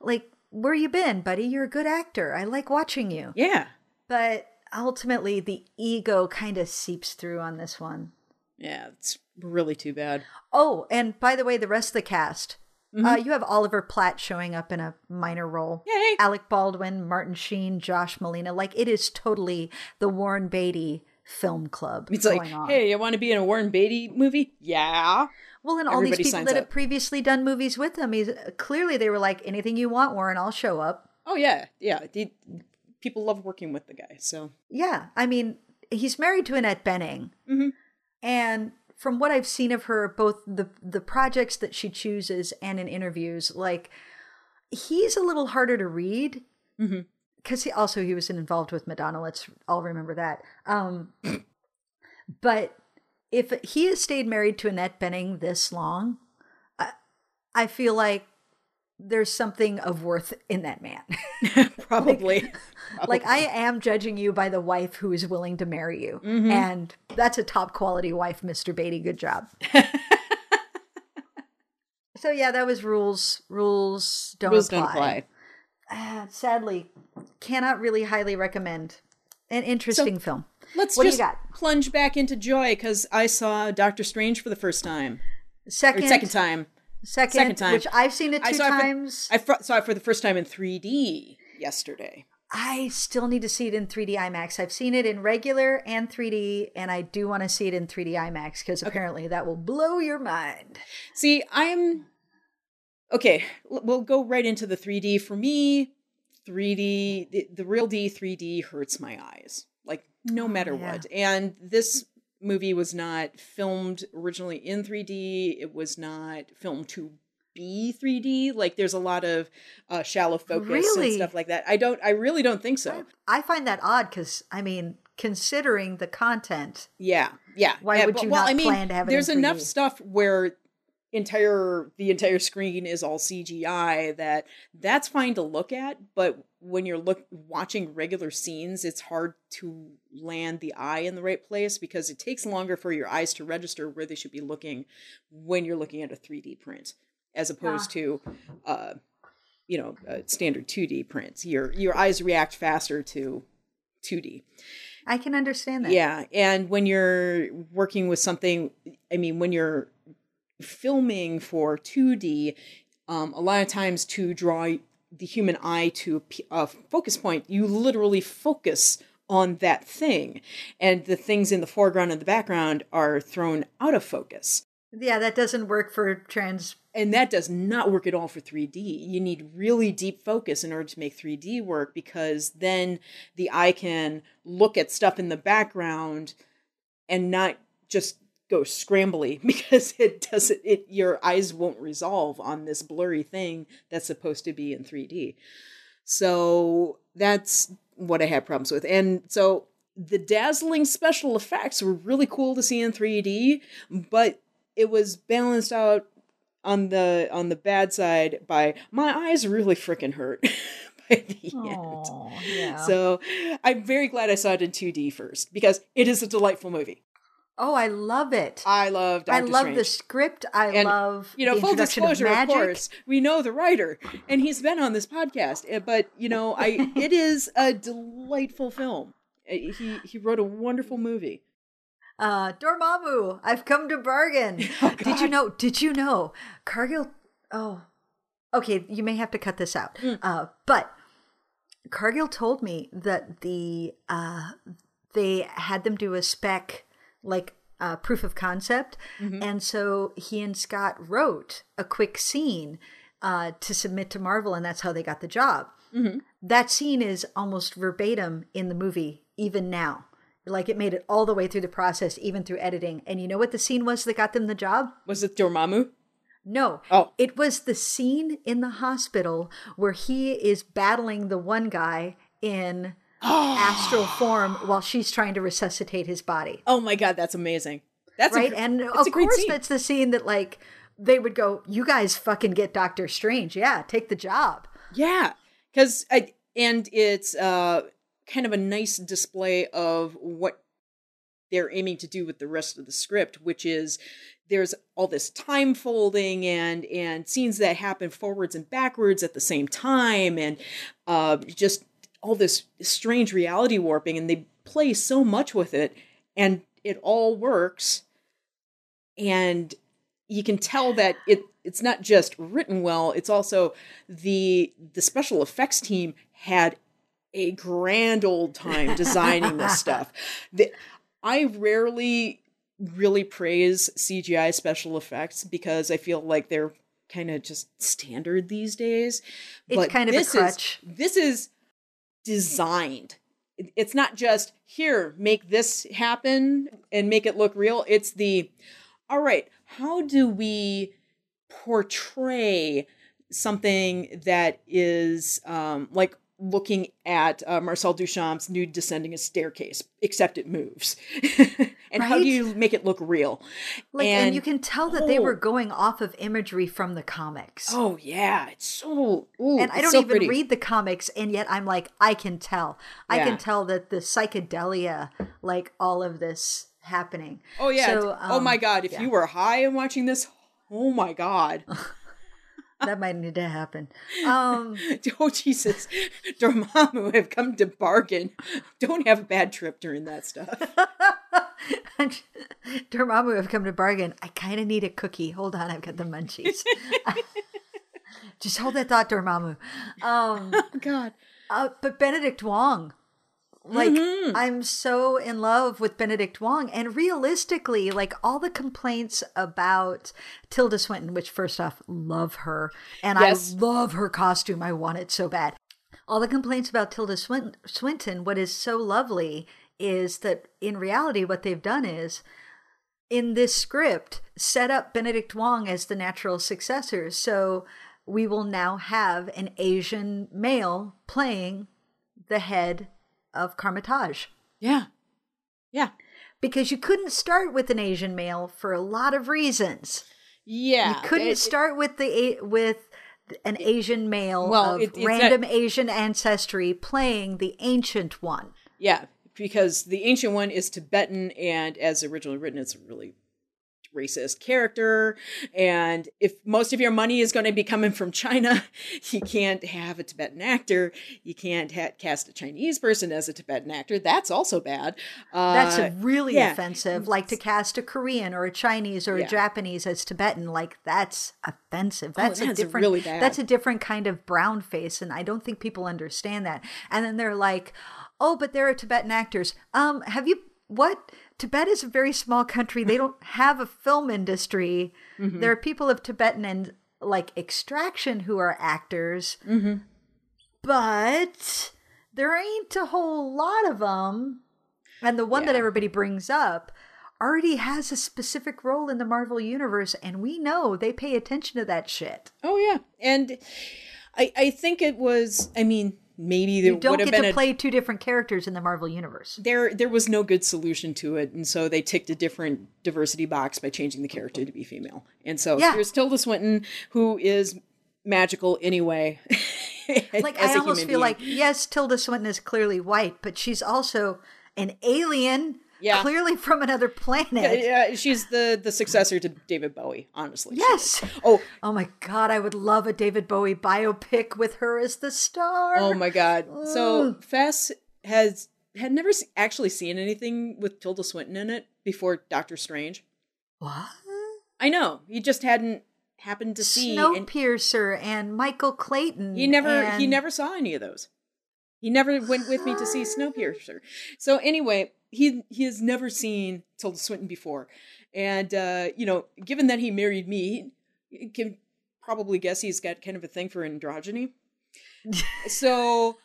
Like where you been, buddy? You're a good actor. I like watching you. Yeah. But ultimately, the ego kind of seeps through on this one. Yeah. It's really too bad. Oh, and by the way, the rest of the cast. Mm-hmm. Uh, you have Oliver Platt showing up in a minor role. Yay. Alec Baldwin, Martin Sheen, Josh Malina. Like it is totally the Warren Beatty film club It's going like, on. hey, you want to be in a Warren Beatty movie? Yeah. well, and all everybody these people that have previously done movies with him, he's clearly they were like, anything you want, Warren, I'll show up. Oh yeah, yeah. The, people love working with the guy. So Yeah, I mean, he's married to Annette Bening, Mhm. And from what I've seen of her, both the the projects that she chooses and in interviews, like he's a little harder to read because he also he was involved with Madonna. Let's all remember that. Um, but if he has stayed married to Annette Bening this long, I, I feel like there's something of worth in that man. probably, like I am judging you by the wife who is willing to marry you, Mm-hmm. and that's a top quality wife, Mr. Beatty. Good job. so yeah, that was rules. Rules don't rules apply. don't apply. Ah, sadly, cannot really highly recommend. An interesting film. Let's What just plunge back into joy because I saw Doctor Strange for the first time. Second, second time. Second, second time. which I've seen it I two saw it for- times. I fr- saw it for the first time in 3D yesterday. I still need to see it in 3D IMAX. I've seen it in regular and 3D, and I do want to see it in 3D IMAX because apparently that will blow your mind. See, I'm okay. We'll go right into the 3D. For me, 3D, the, the real D 3D hurts my eyes, like no oh, matter yeah. what. And this movie was not filmed originally in 3D. It was not filmed to be 3D. Like there's a lot of uh, shallow focus Really? and stuff like that. I don't. I really don't think so. I find that odd because, I mean, considering the content, Yeah, yeah. Why Yeah, would but- you well, not I mean, plan to have it There's enough 3D? stuff where entire the entire screen is all CGI that that's fine to look at, but when you're look watching regular scenes, it's hard to land the eye in the right place because it takes longer for your eyes to register where they should be looking when you're looking at a 3D print as opposed to uh you know, uh, standard 2D prints. Your your eyes react faster to 2D. I can understand that. Yeah, and when you're working with something, I mean, when you're filming for 2D, um, a lot of times to draw the human eye to a p- a focus point, you literally focus on that thing, and the things in the foreground and the background are thrown out of focus. Yeah, that doesn't work for trans. And that does not work at all for 3D. You need really deep focus in order to make 3D work because then the eye can look at stuff in the background and not just go scrambly because it doesn't it your eyes won't resolve on this blurry thing that's supposed to be in 3D. So that's what I had problems with. And so the dazzling special effects were really cool to see in 3D, but it was balanced out on the on the bad side by my eyes really freaking hurt by the end. Oh, yeah. So I'm very glad I saw it in 2D first because it is a delightful movie. Oh, I love it. I love Doctor I love Strange. the script. I And, love you know, full disclosure, of of, course, we know the writer, and he's been on this podcast. uh, But you know, I it is a delightful film. Uh, He he wrote a wonderful movie. Uh, Dormammu, I've come to bargain. Oh, did you know? Did you know Cargill? Oh, okay. You may have to cut this out. Hmm. Uh, but Cargill told me that the uh, they had them do a spec like uh, proof of concept, Mm-hmm. and so he and Scott wrote a quick scene uh, to submit to Marvel, and that's how they got the job. Mm-hmm. That scene is almost verbatim in the movie, even now. Like it made it all the way through the process, even through editing. And you know what the scene was that got them the job? Was it Dormammu? No. Oh. It was the scene in the hospital where he is battling the one guy in astral form while she's trying to resuscitate his body. Oh my god, that's amazing. That's a right? gr- and of a course, scene. that's the scene that, like, they would go, You guys fucking get Doctor Strange. Yeah, take the job. Yeah, because I and it's uh kind of a nice display of what they're aiming to do with the rest of the script, which is there's all this time folding and and scenes that happen forwards and backwards at the same time, and uh, just all this strange reality warping, and they play so much with it, and it all works, and you can tell that it it's not just written well it's also the the special effects team had a grand old time designing this stuff. The, i rarely really praise cgi special effects because i feel like they're kind of just standard these days. It's kind of a crutch. is this is designed. It's not just here make this happen and make it look real. It's the all right how do we portray something that is um, like looking at uh, Marcel Duchamp's nude descending a staircase, except it moves. and how do you make it look real? Like, and, you can tell that they oh. were going off of imagery from the comics. Oh yeah, it's so. Ooh, and I don't so even pretty. read the comics, and yet I'm like, I can tell. I Yeah. can tell that the psychedelia, like all of this happening. Oh yeah. So, oh my um, god, if yeah. you were high and watching this, oh my god. that might need to happen. Um, oh Jesus, Dormammu have come to bargain. Don't have a bad trip during that stuff. Dormammu have come to bargain. I kind of need a cookie. Hold on, I've got the munchies. Just hold that thought, Dormammu. Um, God. uh, but Benedict Wong, like mm-hmm. I'm so in love with Benedict Wong, and realistically, like all the complaints about Tilda Swinton, which first off, love her, and Yes. I love her costume. I want it so bad. All the complaints about Tilda Swin- Swinton, what is so lovely is that in reality, what they've done is in this script set up Benedict Wong as the natural successor. So we will now have an Asian male playing the head of Kamar-Taj. Yeah. Yeah. Because you couldn't start with an Asian male for a lot of reasons. Yeah. You couldn't It- start with the with an Asian male Well, of it- random not- Asian ancestry playing the ancient one. Yeah, because the ancient one is Tibetan, and as originally written, it's really racist character. And if most of your money is going to be coming from China, you can't have a Tibetan actor. You can't ha- cast a Chinese person as a Tibetan actor. That's also bad. Uh, That's really yeah. offensive. Like to cast a Korean or a Chinese or a Japanese as Tibetan, like that's offensive. That's a that's different really bad. that's a different kind of brown face, and I don't think people understand that. And then they're like, Oh, but there are Tibetan actors. Um, have you what? Tibet is a very small country. They don't have a film industry. Mm-hmm. There are people of Tibetan and like extraction who are actors, Mm-hmm. but there ain't a whole lot of them. And the one that everybody brings up already has a specific role in the Marvel universe, and we know they pay attention to that shit. Oh yeah, and I I think it was. I mean, maybe there You don't would have get been to a, play two different characters in the Marvel universe. there there was no good solution to it and so they ticked a different diversity box by changing the character to be female and so Yeah. here's tilda swinton who is magical anyway Like I almost feel being. like yes, Tilda Swinton is clearly white, but she's also an alien, Yeah. clearly from another planet. yeah, she's the the successor to david bowie honestly Yes. oh Oh my god, I would love a David Bowie biopic with her as the star. oh my god so fess has had never actually seen anything with tilda swinton in it before doctor strange What? i know he just hadn't happened to see and- Snowpiercer and Michael Clayton. He never he never saw any of those. He never went with me to see Snowpiercer. So anyway, he he has never seen Tilda Swinton before, and uh, you know, given that he married me, you can probably guess he's got kind of a thing for androgyny. so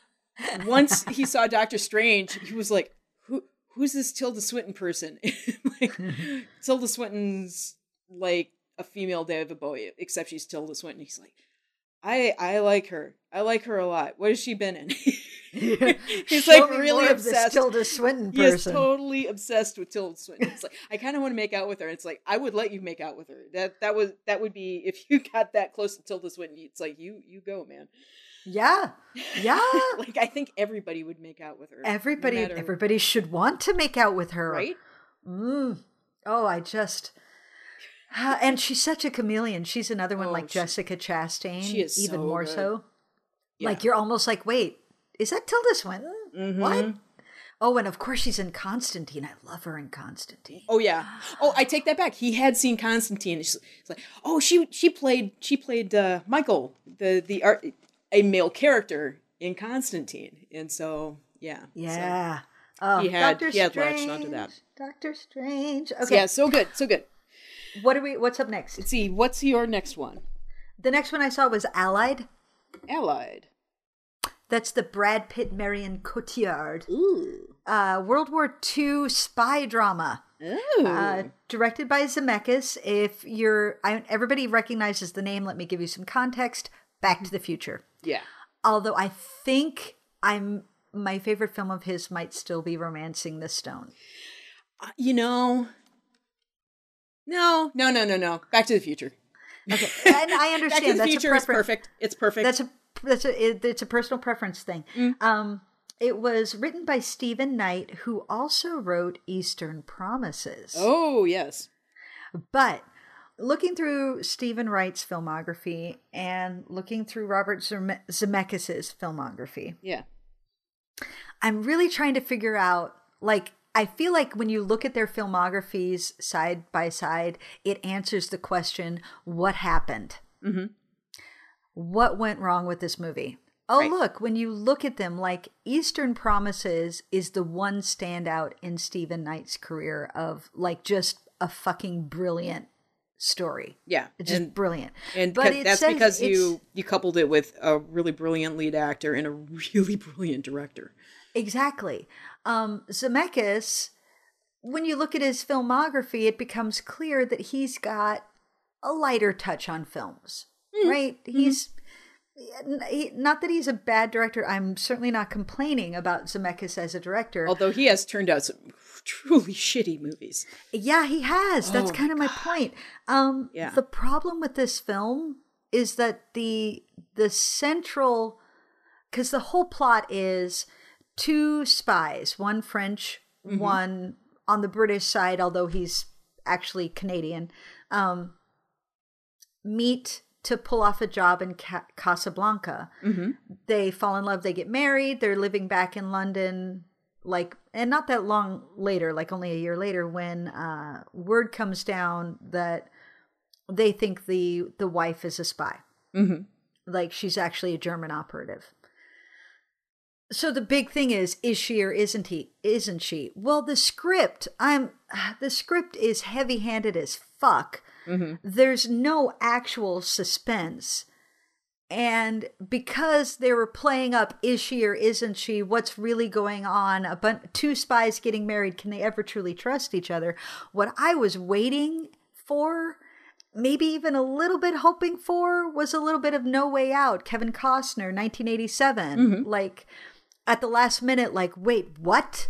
once he saw Doctor Strange, he was like, "Who who's this Tilda Swinton person?" like, Tilda Swinton's like a female David Bowie, except she's Tilda Swinton. He's like, I I like her. I like her a lot. What has she been in? He's Show like really more of this obsessed. Tilda Swinton He is totally obsessed with Tilda Swinton. It's like I kind of want to make out with her. It's like I would let you make out with her. That that was that would be if you got that close to Tilda Swinton. It's like you you go, man. yeah, yeah. like I think everybody would make out with her. no everybody, matter- everybody should want to make out with her, right? Mm. Oh, I just. Ah, And she's such a chameleon. She's another one Oh, like she- Jessica Chastain. she is even so more good. so. Yeah. Like you're almost like, wait, is that Tilda Swinton? Mm-hmm. What? Oh, and of course she's in Constantine. I love her in Constantine. Oh yeah. Oh, I take that back. He had seen Constantine. It's like, oh, she she played she played uh, Michael, the the art, a male character in Constantine, and so yeah, So- Yeah. Oh, He had- Doctor he had Strange. latched onto that. Doctor Strange. Okay. yeah, so good, so good. What are we? What's up next? Let's see. What's your next one? The next one I saw was Allied. Allied. That's the Brad Pitt Marion Cotillard Ooh. uh, World War II spy drama. Ooh. Uh, directed by Zemeckis. If you're, I, everybody recognizes the name. Let me give you some context. Back to the Future. yeah. Although I think I'm my favorite film of his might still be Romancing the Stone. Uh, You know. No, no, no, no, no. Back to the Future. Okay, and I Back to understand the that's Future a is perfect. It's perfect. That's a that's a it, it's a personal preference thing. Mm. Um, it was written by Stephen Knight, who also wrote Eastern Promises. oh yes. But looking through Stephen Wright's filmography and looking through Robert Zeme- Zemeckis' filmography, Yeah. I'm really trying to figure out like I feel like when you look at their filmographies side by side, it answers the question what happened? Mhm. What went wrong with this movie? Oh, Right. look, when you look at them, like Eastern Promises is the one standout in Stephen Knight's career of like just a fucking brilliant story. Yeah. It's just and brilliant. and but ca- that's because you you coupled it with a really brilliant lead actor and a really brilliant director. Exactly. Um, Zemeckis, when you look at his filmography, it becomes clear that he's got a lighter touch on films, right? He's he- not that he's a bad director. I'm certainly not complaining about Zemeckis as a director. Although he has turned out some truly shitty movies. Yeah, he has. That's Oh, kind of my point. Um Yeah. the problem with this film is that the the central cuz the whole plot is two spies, one French, one on the British side although he's actually Canadian. Um meet to pull off a job in Ca- Casablanca. They fall in love, they get married, they're living back in London like and not that long later, like only a year later when uh word comes down that they think the the wife is a spy. Mhm. Like she's actually a German operative. So the big thing is is she or isn't he isn't she? Well, the script, I'm the script is heavy-handed as fuck. Mm-hmm. There's no actual suspense. And because they were playing up is she or isn't she, what's really going on, a bun- two spies getting married, can they ever truly trust each other? What I was waiting for, maybe even a little bit hoping for, was a little bit of No Way Out, Kevin Costner, 1987. Mm-hmm. Like at the last minute, like, wait, what?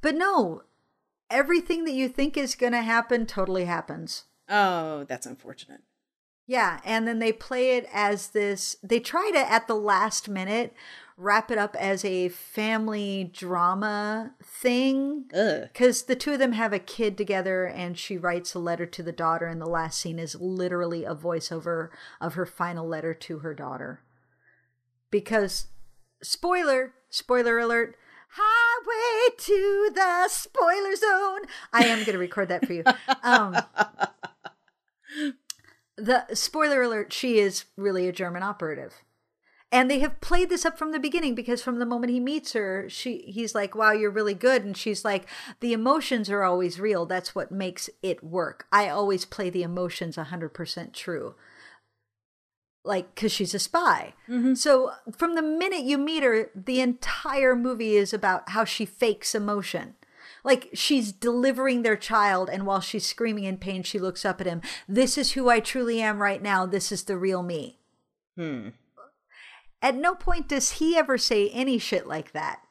But no, everything that you think is going to happen totally happens. Oh, that's unfortunate. Yeah, and then they play it as this. They try to at the last minute wrap it up as a family drama thing because the two of them have a kid together, and she writes a letter to the daughter, and the last scene is literally a voiceover of her final letter to her daughter. Because, spoiler, spoiler alert. Highway to the spoiler zone. I am going to record that for you. Um, the spoiler alert she is really a german operative. And they have played this up from the beginning because from the moment he meets her she he's like wow you're really good. And she's like the emotions are always real. That's what makes it work. I always play the emotions 100% true like because she's a spy. So from the minute you meet her the entire movie is about how she fakes emotion. Like she's delivering their child and while she's screaming in pain she looks up at him. This is who i truly am right now. This is the real me. Hmm. at no point does he ever say any shit like that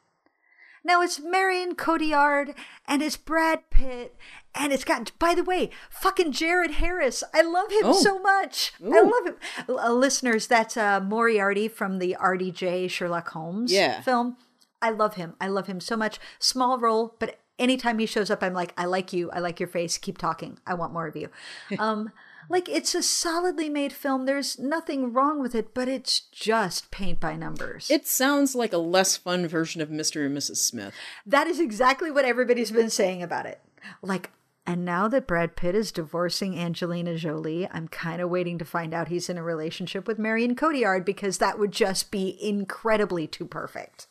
now it's Marion Cotillard and it's Brad Pitt and it's got by the way fucking Jared Harris. I love him Oh. so much. I love him. Uh, listeners that's uh, Moriarty from the RDJ Sherlock Holmes Yeah. film. I love him. I love him so much. Small role but anytime he shows up I'm like I like you. I like your face. Keep talking. I want more of you. Um like it's a solidly made film there's nothing wrong with it but it's just paint by numbers It sounds like a less fun version of Mr. and Mrs. Smith. That is exactly what everybody's been saying about it. Like, and now that Brad Pitt is divorcing Angelina Jolie, I'm kind of waiting to find out he's in a relationship with Marion Cotillard because that would just be incredibly too perfect.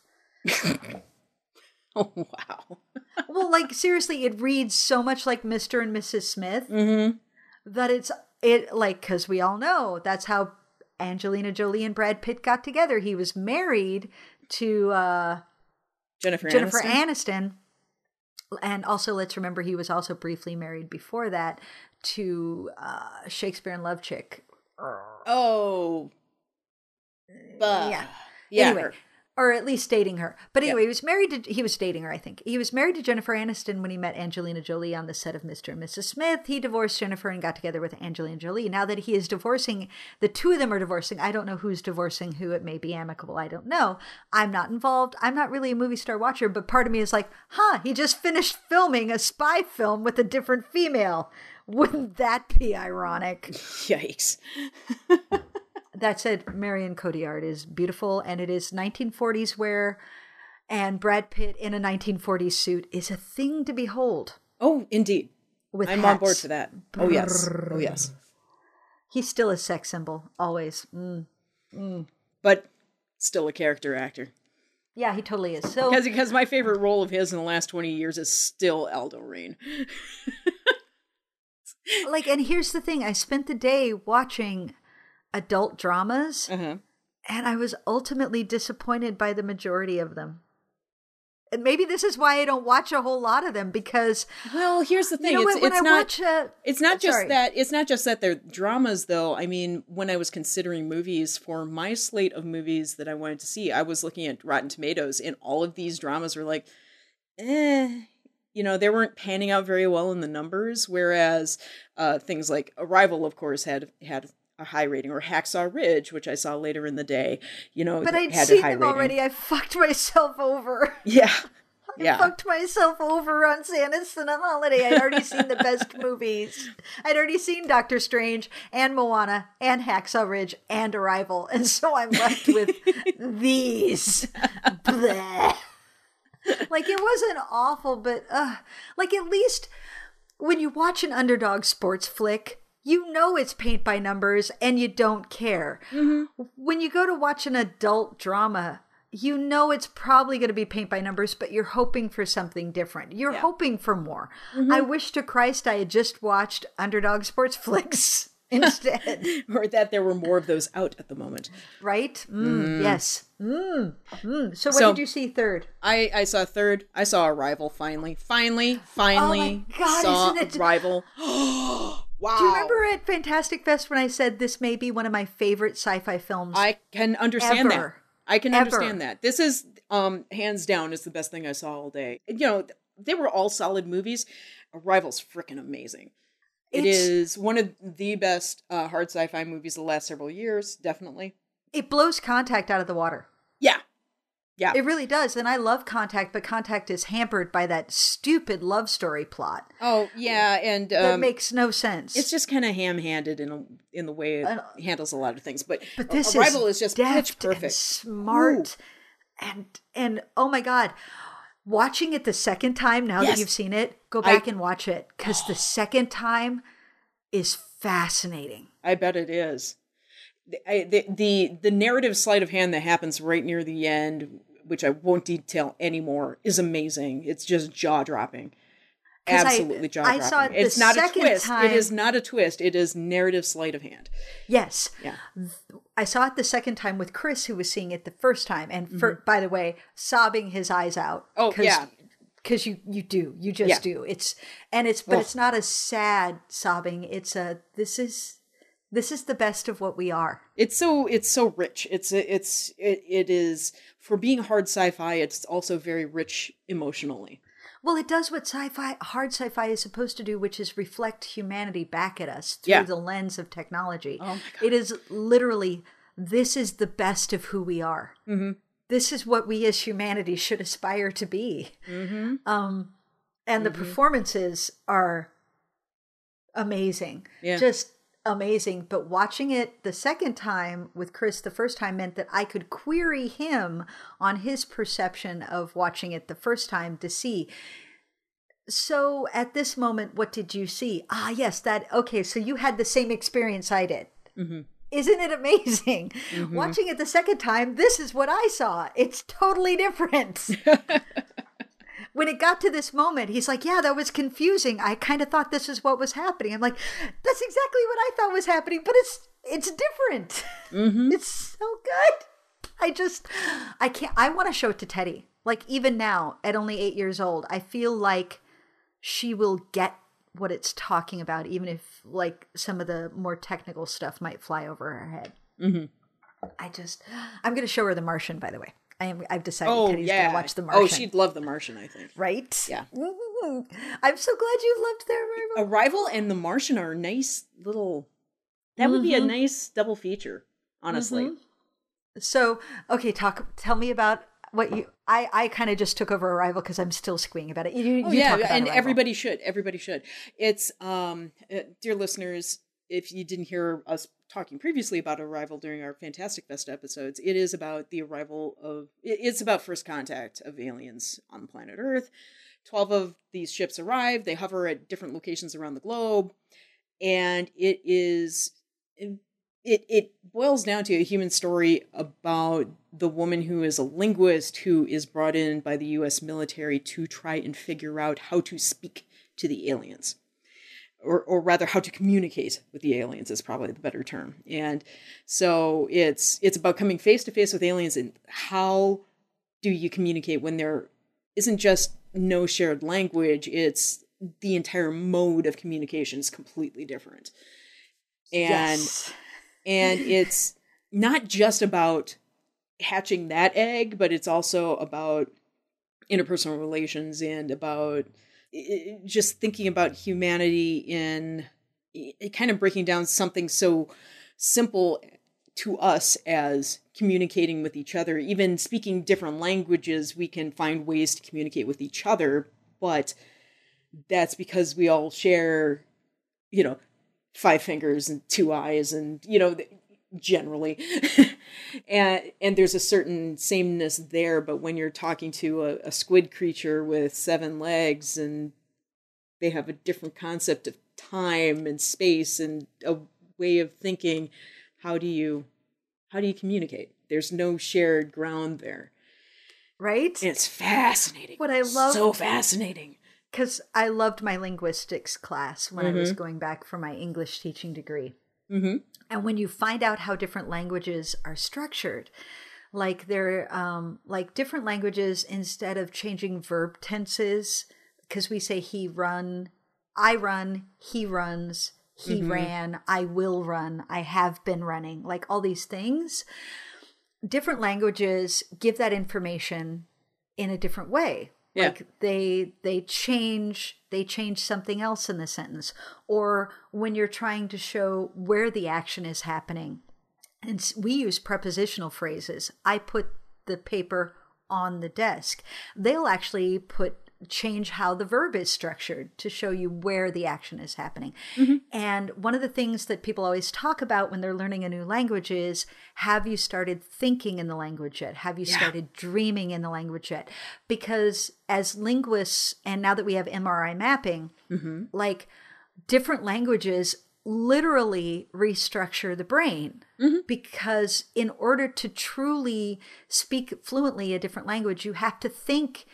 Oh wow. well, like seriously, it reads so much like Mr. and Mrs. Smith Mm-hmm. That it's it like because we all know that's how Angelina Jolie and Brad Pitt got together. He was married to uh Jennifer, Jennifer Aniston. Aniston. And also, let's remember he was also briefly married before that to uh, Shakespeare in Love chick. Oh. But Yeah. Yeah. Anyway. Or at least dating her. But anyway, he was married to he was dating her, I think. He was married to Jennifer Aniston when he met Angelina Jolie on the set of Mr. and Mrs. Smith. He divorced Jennifer and got together with Angelina Jolie. Now that he is divorcing, the two of them are divorcing. I don't know who's divorcing who. It may be amicable. I don't know. I'm not involved. I'm not really a movie star watcher, but part of me is like, huh, he just finished filming a spy film with a different female. Wouldn't that be ironic? Yikes. that said, Marion Cotillard is beautiful, and it is 1940s wear, and Brad Pitt in a 1940s suit is a thing to behold. Oh, indeed. With I'm on board hats. for that. Oh yes. Oh yes. He's still a sex symbol, always. Mm. But still a character actor. Yeah, he totally is. So Because because my favorite role of his in the last 20 years is still Aldo Raine. like and here's the thing i spent the day watching adult dramas Uh-huh. and i was ultimately disappointed by the majority of them and maybe this is why i don't watch a whole lot of them because Well, here's the thing. you know it's what, when it's i not watch a It's not just Sorry. that. It's not just that they're dramas, though. I mean, when I was considering movies for my slate of movies that I wanted to see, I was looking at Rotten Tomatoes, and all of these dramas were like, eh. You know, they weren't panning out very well in the numbers. Whereas uh, things like Arrival, of course, had had a high rating, or Hacksaw Ridge, which I saw later in the day. You know, but i'd had seen a high them rating. already i fucked myself over Yeah, I yeah. fucked myself over on Santa's on a holiday. I'd already seen the best movies. I'd already seen Doctor Strange and Moana and Hacksaw Ridge and Arrival. And so I'm left with these. Bleh. Like it wasn't awful, but uh, like at least when you watch an underdog sports flick, you know it's paint by numbers and you don't care. When you go to watch an adult drama, you know it's probably going to be paint by numbers, but you're hoping for something different. You're hoping for more. I wish to Christ I had just watched underdog sports flicks instead. or that there were more of those out at the moment. right? Mm, Yes. Mm, mm. So what So- did you see third? I I saw third. I saw Arrival finally. Finally, finally Oh God, saw Arrival. wow. Do you remember at Fantastic Fest when I said this may be one of my favorite sci-fi films? I can understand that. I can Ever. understand that. This is um hands down is the best thing I saw all day. You know, they were all solid movies. Arrival's freaking amazing. It It's- one of the best uh, hard sci-fi movies of the last several years, definitely. it blows Contact out of the water. Yeah. Yeah. It really does, and I love Contact, but Contact is hampered by that stupid love story plot oh, yeah, and that um, makes no sense. it's just kind of ham-handed in a, in the way it handles a lot of things. But, but this Arrival is, is, just pitch perfect. and smart, and and oh my god, watching it the second time now that you've seen it, go I- back and watch it because the second time is fascinating. I bet it is. The, I, the the the narrative sleight of hand that happens right near the end, which I won't detail anymore, is amazing. It's just jaw dropping. Absolutely jaw dropping. I saw it the it's not a second twist. time- It is not a twist. It is narrative sleight of hand. Yes, Yeah. I saw it the second time with Chris, who was seeing it the first time, and for, by the way, sobbing his eyes out. Mm-hmm. Oh, yeah. because you you do you just Yeah. do. It's and it's but Ugh. it's not a sad sobbing. It's a this is this is the best of what we are. It's so it's so rich. It's it's it, it is for being hard sci-fi. It's also very rich emotionally. Well, it does what sci-fi hard sci-fi is supposed to do, which is reflect humanity back at us through Yeah. the lens of technology. Oh It is literally this is the best of who we are. Mm-hmm. This is what we as humanity should aspire to be. Mm-hmm. Um, and the performances are amazing. Yeah. Just amazing. But watching it the second time with Chris the first time meant that I could query him on his perception of watching it the first time to see. So at this moment, what did you see? Ah, yes, that okay. So you had the same experience I did. Isn't it amazing? Watching it the second time, this is what I saw. It's totally different. when it got to this moment, he's like, Yeah, that was confusing. I kind of thought this is what was happening. I'm like, That's exactly what I thought was happening, but it's it's different. Mm-hmm. It's so good. I just I can't I want to show it to Teddy. Like even now, at only eight years old, I feel like she will get what it's talking about, even if like some of the more technical stuff might fly over her head. Mm-hmm. I just, I'm going to show her The Martian, by the way. I am. I've decided Oh Teddy's yeah. gonna watch The Martian. Oh, she'd love The Martian. I think. right. Yeah. Mhm. I'm so glad you loved their arrival. Arrival and The Martian are nice little. That would be a Mhm. nice double feature. Honestly. Mhm. So okay, talk. Tell me about what you. I I kind of just took over Arrival because I'm still squealing about it. You, Oh you yeah, talk about and Arrival. everybody should. Everybody should. It's um, uh, dear listeners, if you didn't hear us talking previously about Arrival during our Fantastic Fest episodes, it is about the arrival of. It's about first contact of aliens on planet Earth. Twelve of these ships arrive. They hover at different locations around the globe, and it is. It, it boils down to a human story about the woman who is a linguist who is brought in by the US military to try and figure out how to speak to the aliens. Or, or rather how to communicate with the aliens is probably the better term. And so it's it's about coming face to face with aliens and how do you communicate when there isn't just no shared language, it's the entire mode of communication is completely different. And Yes. and it's not just about hatching that egg but it's also about interpersonal relations and about just thinking about humanity in kind of breaking down something so simple to us as communicating with each other. Even speaking different languages we can find ways to communicate with each other but that's because we all share you know five fingers and two eyes and you know generally and and there's a certain sameness there but when you're talking to a, a squid creature with seven legs and they have a different concept of time and space and a way of thinking how do you how do you communicate there's no shared ground there right? and it's fascinating What I love- so fascinating Because I loved my linguistics class when I was Mm-hmm. going back for my English teaching degree. mm-hmm. And when you find out how different languages are structured, like they're um, like different languages, instead of changing verb tenses, because we say he run, I run, he runs, he ran, I will run, I have been running, like all these things. Different languages give that information in a different way. Yeah. Like they they change they change something else in the sentence. Or when you're trying to show where the action is happening. And we use prepositional phrases. I put the paper on the desk. They'll actually put change how the verb is structured to show you where the action is happening. Mm-hmm. And one of the things that people always talk about when they're learning a new language is have you started thinking in the language yet? Have you started dreaming in the language yet? Because as linguists and now that we have mri mapping mm-hmm. like different languages literally restructure the brain mm-hmm. because in order to truly speak fluently a different language you have to think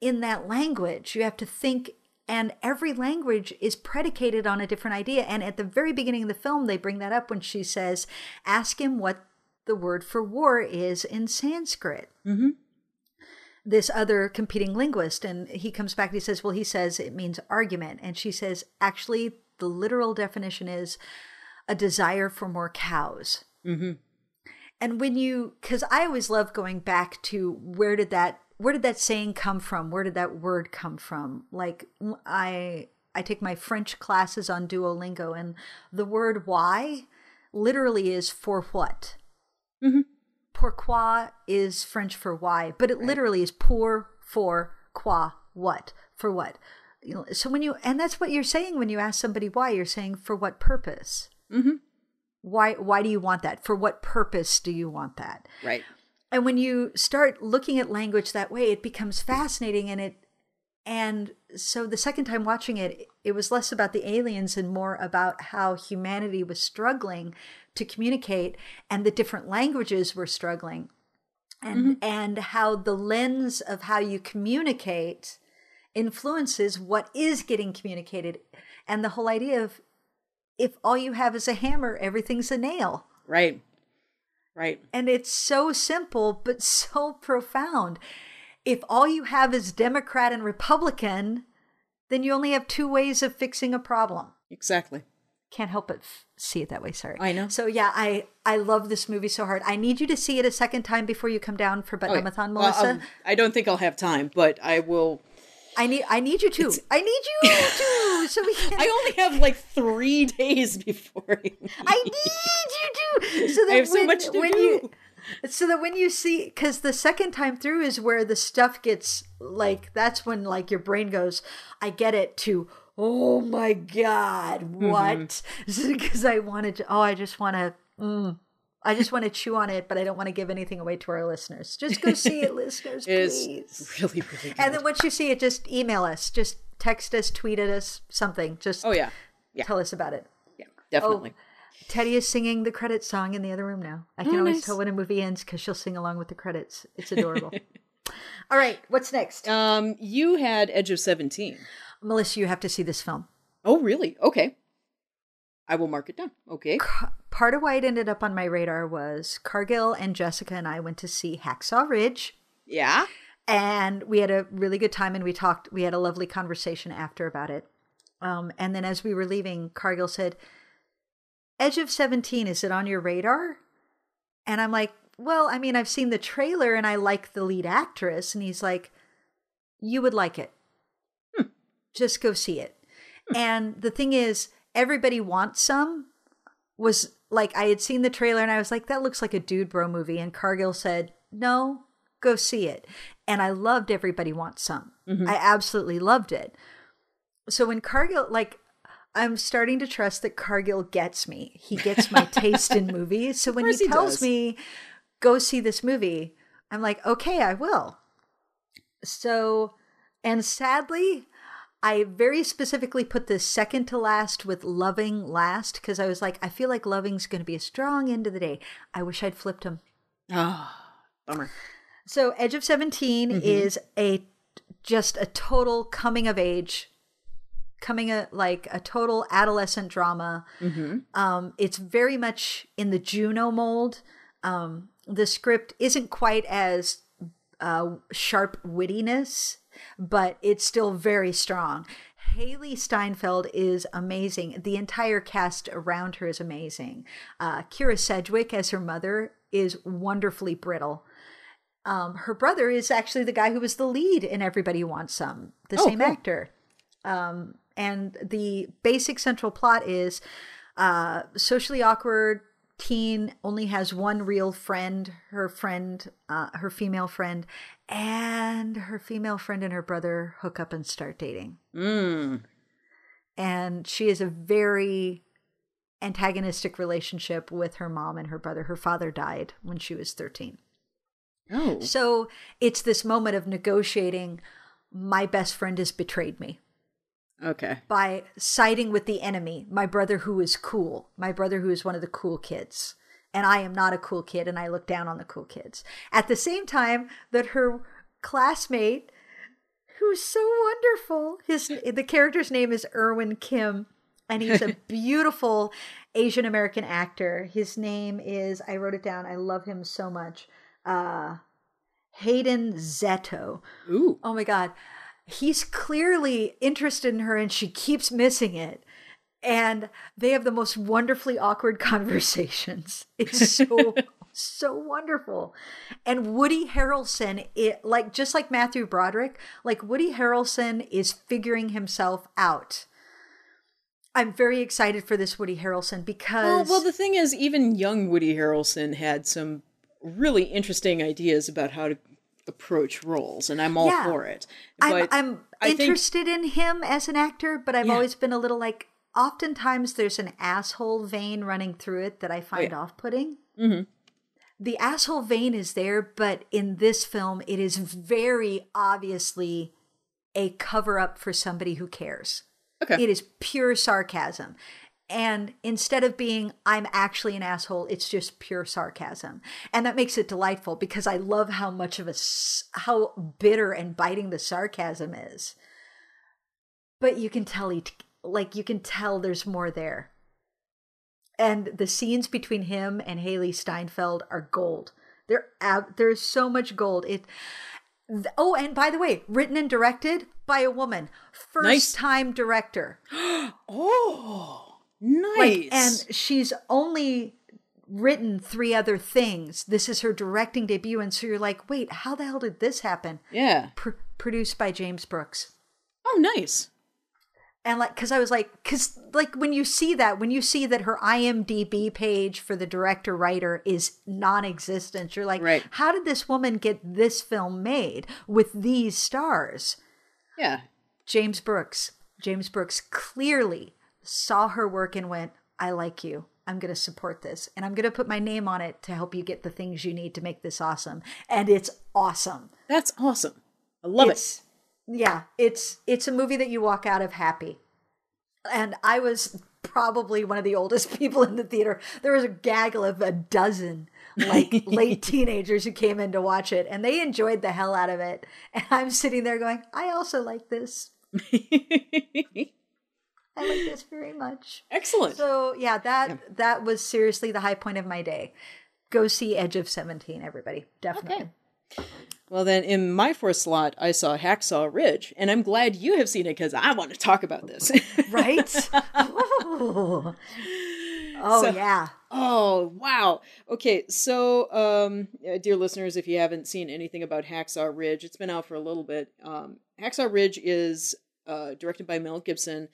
in that language. You have to think and every language is predicated on a different idea. And at the very beginning of the film they bring that up when she says ask him what the word for war is in sanskrit. Mm-hmm. This other competing linguist and he comes back and he says well he says it means argument. And she says actually the literal definition is a desire for more cows. Mm-hmm. And when you because i always love going back to where did that where did that saying come from where did that word come from like i i take my french classes on duolingo and the word why literally is for what pourquoi is French for why, but it literally is pour, for, quoi, what, for what. You know, so when you, and that's what you're saying when you ask somebody why, you're saying for what purpose? Mm-hmm. Why, why do you want that? For what purpose do you want that? right And when you start looking at language that way, it becomes fascinating and it, and so the second time watching it, it was less about the aliens and more about how humanity was struggling to communicate and the different languages were struggling. And mm-hmm. and how the lens of how you communicate influences what is getting communicated. And the whole idea of if all you have is a hammer, everything's a nail. right right And it's so simple, but so profound. If all you have is Democrat and Republican, then you only have two ways of fixing a problem. exactly can't help but f- see it that way. Sorry. I know. So yeah, I I love this movie so hard. I need you to see it a second time before you come down for. Butt-Numb-A-Thon, Well, Melissa. um, I don't think I'll have time, but I will. I need I need you to. I need you to. So we can. I only have like three days before. I, I need you to. So that I have so when, much to when do. you so that when you see because the second time through is where the stuff gets like that's when like your brain goes i get it to oh my god Mm-hmm. what because i wanted to oh i just want to mm, i just want to chew on it but i don't want to give anything away to our listeners just go see it listeners It's please really, really good. and then once you see it just email us just text us tweet at us something just oh yeah, yeah, tell us about it yeah, definitely. Teddy is singing the credit song in the other room now. I can Oh, always nice. tell when a movie ends because she'll sing along with the credits. It's adorable. All right, what's next? Um, you had Edge of Seventeen. Melissa, you have to see this film. Oh, really? Okay. I will mark it down. Okay. Part of why it ended up on my radar was Cargill and Jessica and I went to see Hacksaw Ridge. Yeah. and we had a really good time and we talked we had a lovely conversation after about it. Um, and then as we were leaving cargill said edge of 17 is it on your radar? And i'm like well i mean i've seen the trailer and i like the lead actress. And he's like you would like it. Just go see it. And the thing is everybody wants some was like I had seen the trailer and I was like, that looks like a dude bro movie. And Cargill said, no, go see it. And I loved Everybody Wants Some. Mm-hmm. I absolutely loved it. So when Cargill, like, I'm starting to trust that Cargill gets me. He gets my taste in movies. So when he he tells does. me, go see this movie, I'm like, okay, I will. So, and sadly, I very specifically put the second to last with loving last because I was like, I feel like loving's going to be a strong end of the day. I wish I'd flipped him. Oh, bummer. So, Edge of 17 is a just a total coming of age, coming a like a total adolescent drama. Um, it's very much in the Juno mold. Um, the script isn't quite as uh, sharp wittiness, but it's still very strong. Hailee Steinfeld is amazing. The entire cast around her is amazing. Uh, Kyra Sedgwick as her mother is wonderfully brittle. Um, her brother is actually the guy who was the lead in Everybody Wants Some, the Oh, same cool. actor. Um, and the basic central plot is uh, socially awkward teen only has one real friend, her friend, uh, her female friend, and her female friend and her brother hook up and start dating. Mm. And she is a very antagonistic relationship with her mom and her brother. Her father died when she was 13. Oh. So it's this moment of negotiating my best friend has betrayed me Okay. by siding with the enemy, my brother who is cool, my brother who is one of the cool kids. And I am not a cool kid and I look down on the cool kids. At the same time that her classmate who's so wonderful, his the character's name is Erwin Kim and he's a beautiful Asian American actor. His name is I wrote it down. I love him so much. Uh Hayden Szeto. Ooh. Oh my god. He's clearly interested in her and she keeps missing it. And they have the most wonderfully awkward conversations. It's so so wonderful. And Woody Harrelson, it like just like Matthew Broderick, like Woody Harrelson is figuring himself out. I'm very excited for this Woody Harrelson because well, the thing is, even young Woody Harrelson had some really interesting ideas about how to approach roles, and I'm all Yeah. for it. I'm, But I'm I think- interested in him as an actor, but I've Yeah. always been a little like, oftentimes there's an asshole vein running through it that I find Oh, yeah. off putting. Mm-hmm. The asshole vein is there, but in this film, it is very obviously a cover up for somebody who cares. Okay. It is pure sarcasm. And instead of being, I'm actually an asshole, it's just pure sarcasm. And that makes it delightful because I love how much of a, how bitter and biting the sarcasm is. But you can tell, he, like, you can tell there's more there. And the scenes between him and Hailee Steinfeld are gold. They're ab- there's so much gold. It. th- Oh, and by the way, written and directed by a woman, first Nice. time director. oh, Nice. Like, and she's only written three other things. This is her directing debut, and so you're like, wait, how the hell did this happen? yeah. Pr- produced by James Brooks. Oh, nice. And like, cause I was like, cause like when you see that, when you see that her IMDb page for the director writer is non existent, you're like, Right. how did this woman get this film made with these stars? Yeah. James Brooks. James Brooks clearly saw her work and went, I like you. I'm going to support this and I'm going to put my name on it to help you get the things you need to make this awesome. And it's awesome. That's awesome. I love it. Yeah, it's it's a movie that you walk out of happy. And I was probably one of the oldest people in the theater. There was a gaggle of a dozen like late teenagers who came in to watch it and they enjoyed the hell out of it. And I'm sitting there going, I also like this. I like this very much. Excellent. So yeah, that that was seriously the high point of my day. Go see Edge of Seventeen, everybody. Definitely. Well, then, in my fourth slot, I saw Hacksaw Ridge, and I'm glad you have seen it because I want to talk about this. Right? oh, oh So- yeah. oh, wow. Okay, so, um, dear listeners, if you haven't seen anything about Hacksaw Ridge, it's been out for a little bit. Um, Hacksaw Ridge is uh, directed by Mel Gibson,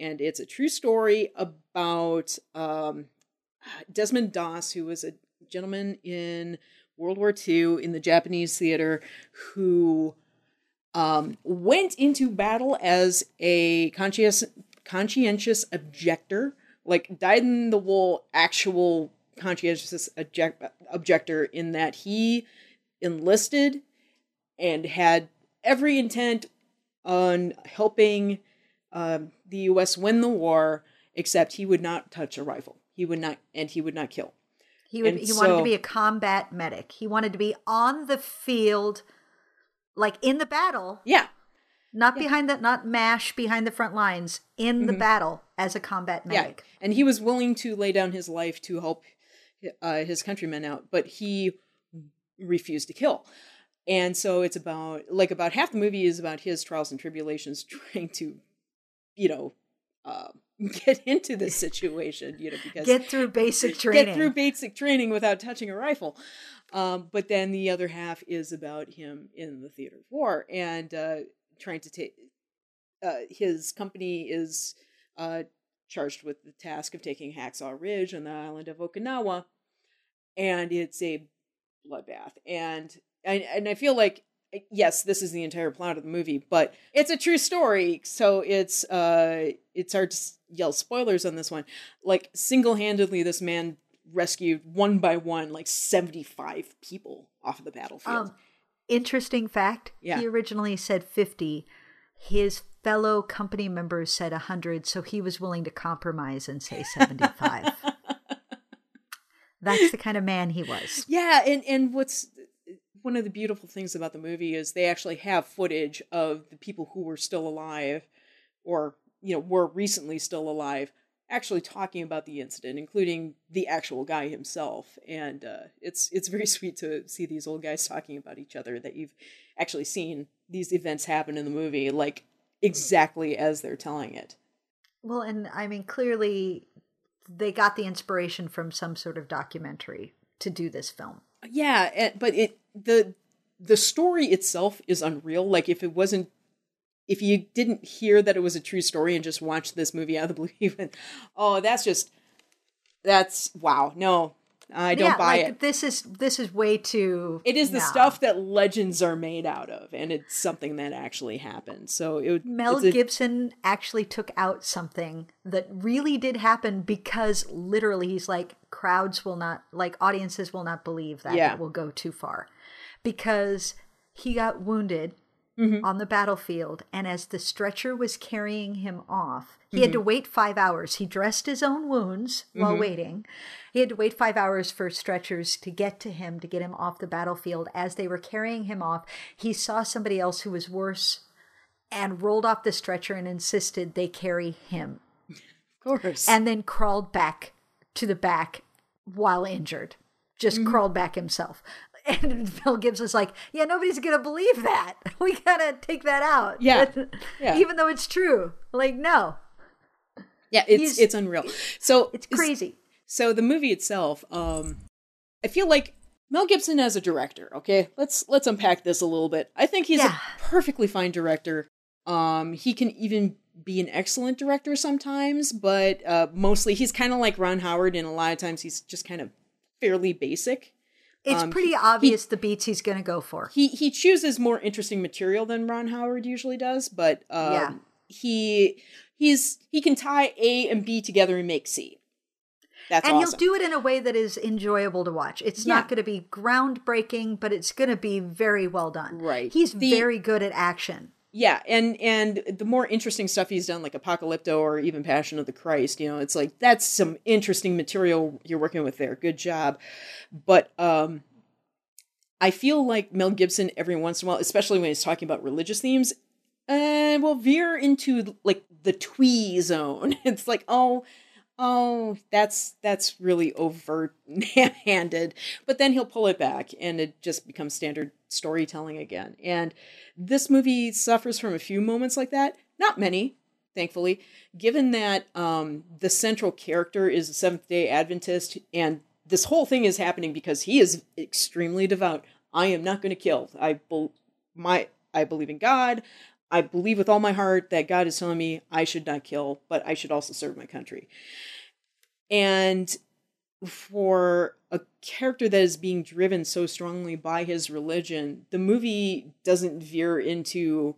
and it's a true story about um, Desmond Doss, who was a gentleman in World War II in the Japanese theater who um, went into battle as a conscientious, conscientious objector, like dyed in the wool actual conscientious object, objector, in that he enlisted and had every intent on helping um, the U.S. win the war, except he would not touch a rifle. He would not, and he would not kill. He would. And he wanted to be a combat medic. He wanted to be on the field, like in the battle, Yeah, not behind the, not mash behind the front lines, in the battle as a combat Mm-hmm. Yeah, medic. and he was willing to lay down his life to help uh, his countrymen out, but he refused to kill. And so it's about like about half the movie is about his trials and tribulations trying to, you know, uh, get into this situation, you know, because Get through basic training. get through basic training without touching a rifle. Um, but then the other half is about him in the theater of war and uh, trying to take. Uh, his company is uh, charged with the task of taking Hacksaw Ridge on the island of Okinawa, and it's a bloodbath. And and, and I feel like yes, this is the entire plot of the movie, but it's a true story, so it's uh it's hard to yell spoilers on this one. Like single handedly, this man rescued one by one like seventy five people off of the battlefield. Um, interesting fact. Yeah. He originally said fifty. His fellow company members said hundred, so he was willing to compromise and say seventy-five. That's the kind of man he was. Yeah, and and what's one of the beautiful things about the movie is they actually have footage of the people who were still alive or you know were recently still alive actually talking about the incident including the actual guy himself. And uh, it's it's very sweet to see these old guys talking about each other that you've actually seen these events happen in the movie like exactly as they're telling it. Well, and I mean, clearly they got the inspiration from some sort of documentary to do this film. yeah but it the the story itself is unreal. Like if it wasn't if you didn't hear that it was a true story and just watched this movie out of the blue you went oh that's just that's wow no i don't yeah, buy like, it This is this is way too. it is the stuff that legends are made out of and it's something that actually happened so it Mel a- Gibson actually took out something that really did happen because literally he's like crowds will not like audiences will not believe that Yeah. it will go too far because he got wounded Mm-hmm. on the battlefield and as the stretcher was carrying him off he had to wait 5 hours. He dressed his own wounds while Mm-hmm. waiting. He had to wait 5 hours for stretchers to get to him to get him off the battlefield. As they were carrying him off he saw somebody else who was worse and rolled off the stretcher and insisted they carry him. Of course. And then crawled back to the back while injured. Just Mm-hmm. crawled back himself and Mel Gibbs was like, "Yeah, nobody's gonna believe that. We gotta take that out. Yeah. Yeah. even though it's true. Like, no, Yeah, it's He's- it's unreal. So It's crazy. So the movie itself, um, I feel like Mel Gibson as a director. Okay, let's let's unpack this a little bit. I think he's Yeah. a perfectly fine director. Um, he can even be an excellent director sometimes, but uh, mostly he's kind of like Ron Howard, and a lot of times he's just kind of fairly basic. It's Um, pretty obvious the beats he's going to go for. He he chooses more interesting material than Ron Howard usually does, but um, Yeah. he he's he can tie A and B together and make C. That's and awesome. he'll do it in a way that is enjoyable to watch. It's Yeah. not going to be groundbreaking, but it's going to be very well done. Right. He's The- very good at action. Yeah, and and the more interesting stuff he's done, like Apocalypto or even Passion of the Christ, you know, it's like that's some interesting material you're working with there. Good job, but um, I feel like Mel Gibson every once in a while, especially when he's talking about religious themes, uh, will veer into like the twee zone. It's like, oh, oh, that's that's really overt, handed. But then he'll pull it back, and it just becomes standard storytelling again. And this movie suffers from a few moments like that. Not many, thankfully, given that um, the central character is a Seventh Day Adventist, and this whole thing is happening because he is extremely devout. I am not going to kill. I bel my I believe in God. I believe with all my heart that God is telling me I should not kill, but I should also serve my country. And for a character that is being driven so strongly by his religion, the movie doesn't veer into,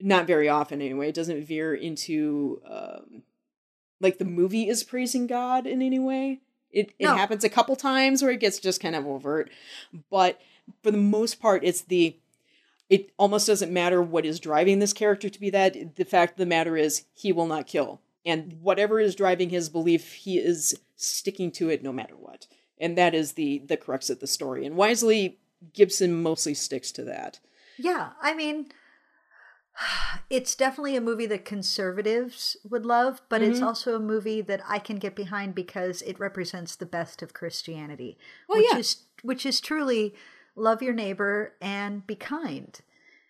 not very often anyway, it doesn't veer into, um, like the movie is praising God in any way. It, it No. happens a couple times where it gets just kind of overt, but for the most part, it's the it almost doesn't matter what is driving this character to be that. The fact of the matter is, he will not kill. And whatever is driving his belief, he is sticking to it no matter what. And that is the the crux of the story. And wisely, Gibson mostly sticks to that. Yeah, I mean, it's definitely a movie that conservatives would love, but Mm-hmm. it's also a movie that I can get behind because it represents the best of Christianity, Well, which yeah. is which is truly love your neighbor and be kind.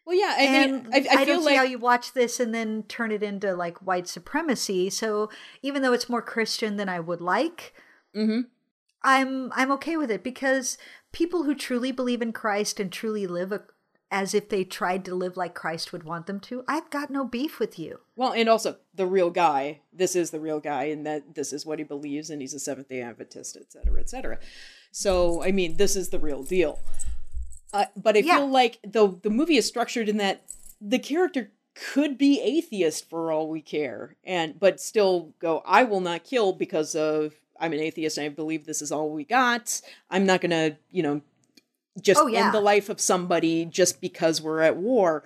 Well, yeah, I and mean, I, I, feel don't like see how you watch this and then turn it into like white supremacy. So even though it's more Christian than I would like, Mhm. I'm I'm okay with it because people who truly believe in Christ and truly live a, as if they tried to live like Christ would want them to, I've got no beef with you. Well, and also the real guy. This is the real guy, and that this is what he believes, and he's a Seventh Day Adventist, et cetera, et cetera. So, I mean, this is the real deal. Uh, but I Yeah. feel like the the movie is structured in that the character could be atheist for all we care, and but still go, I will not kill because of I'm an atheist and I believe this is all we got. I'm not gonna, you know, just Oh, yeah. end the life of somebody just because we're at war.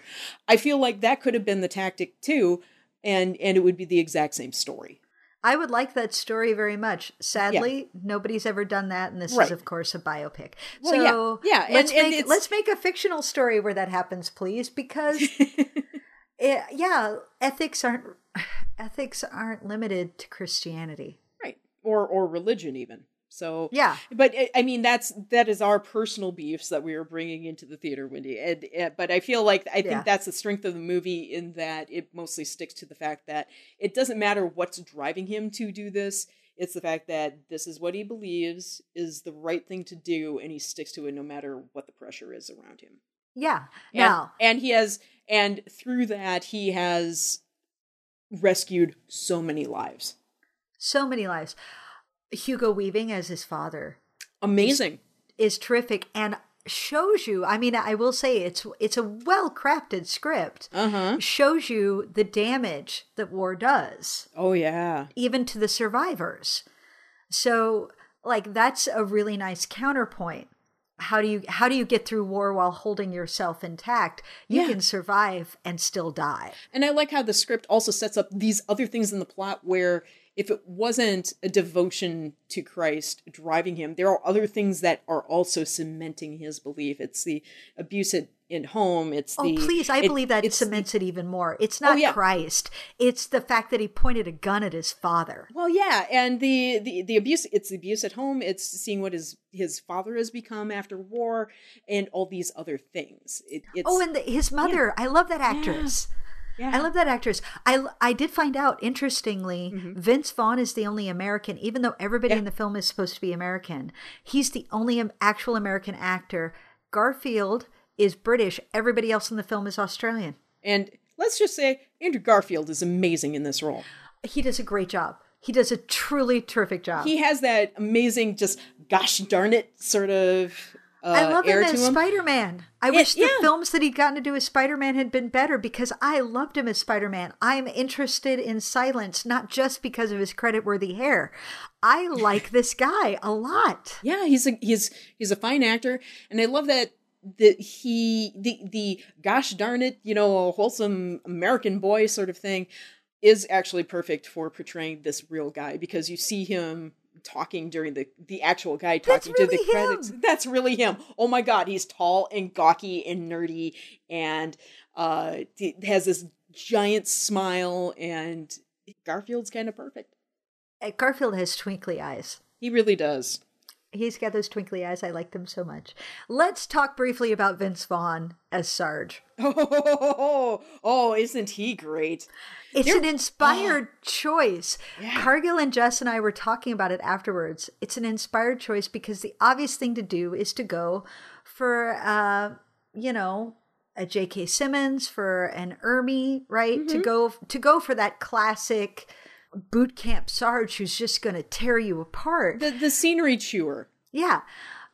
I feel like that could have been the tactic too, and and it would be the exact same story. I would like that story very much. Sadly, nobody's ever done that, and this Right. is, of course, a biopic. Well, yeah. so Yeah, and- let's and make it's- let's make a fictional story where that happens, please, because it, yeah, ethics aren't ethics aren't limited to Christianity. Or or religion even. So Yeah. but I- I mean that's that is our personal beefs that we are bringing into the theater, Wendy. And, and but I feel like I think Yeah. that's the strength of the movie in that it mostly sticks to the fact that it doesn't matter what's driving him to do this. It's the fact that this is what he believes is the right thing to do, and he sticks to it no matter what the pressure is around him. Yeah. And, Now, and he has, and through that, he has rescued so many lives. So many lives. Hugo Weaving as his father Amazing. is terrific and shows you i mean i will say it's it's a well crafted script Uh huh. shows you the damage that war does Oh yeah. even to the survivors so like that's a really nice counterpoint how do you how do you get through war while holding yourself intact you Yeah. can survive and still die And I like how the script also sets up these other things in the plot where if it wasn't a devotion to Christ driving him, there are other things that are also cementing his belief. It's the abuse at, in home. It's Oh, the please! I it- believe that the- cements it even more. It's oh, not yeah. Christ; it's the fact that he pointed a gun at his father. Well, yeah, and the, the the abuse it's the abuse at home. It's seeing what his his father has become after war, and all these other things. It, it's Oh, and the, his mother. I love that actress. Yeah. I love that actress. I, I did find out, interestingly, Vince Vaughn is the only American, even though everybody Mm-hmm. Yeah. in the film is supposed to be American. He's the only actual American actor. Garfield is British. Everybody else in the film is Australian. And let's just say Andrew Garfield is amazing in this role. He does a great job. He does a truly terrific job. He has that amazing, just gosh darn it sort of uh, I love him as. Spider Man. I wish the yeah. films that he'd gotten to do as Spider Man had been better because I loved him as Spider Man. I am interested in silence, not just because of his credit worthy hair. I like this guy a lot. Yeah, he's a he's he's a fine actor, and I love that that he the the gosh darn it, you know, wholesome American boy sort of thing is actually perfect for portraying this real guy because you see him talking during the the actual guy talking to the really credits. That's really him. Oh my god, he's tall and gawky and nerdy and uh he has this giant smile and Garfield's kind of perfect. Garfield has twinkly eyes. He really does. He's got those twinkly eyes. I like them so much. Let's talk briefly about Vince Vaughn as Sarge. Oh, oh, isn't he great? It's There- an inspired choice. Yeah. Cargill and Jess and I were talking about it afterwards. It's an inspired choice because the obvious thing to do is to go for, uh, you know, a J.K. Simmons, for an Ermey, right? To go to go for that classic boot camp Sarge who's just going to tear you apart. The the scenery chewer. Yeah.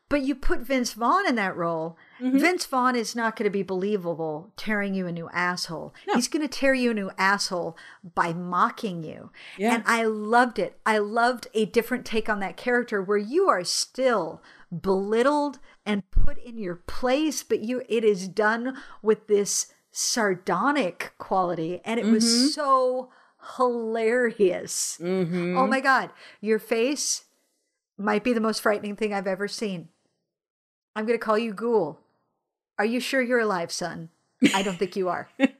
But you put Vince Vaughn in that role. Mm-hmm. Vince Vaughn is not going to be believable tearing you a new asshole. He's going to tear you a new asshole by mocking you. Yeah. And I loved it. I loved a different take on that character where you are still belittled and put in your place, but you it is done with this sardonic quality and it Mm-hmm. was so hilarious. Mm-hmm. Oh my god, your face might be the most frightening thing I've ever seen. I'm going to call you Ghoul. Are you sure you're alive, son? I don't think you are. like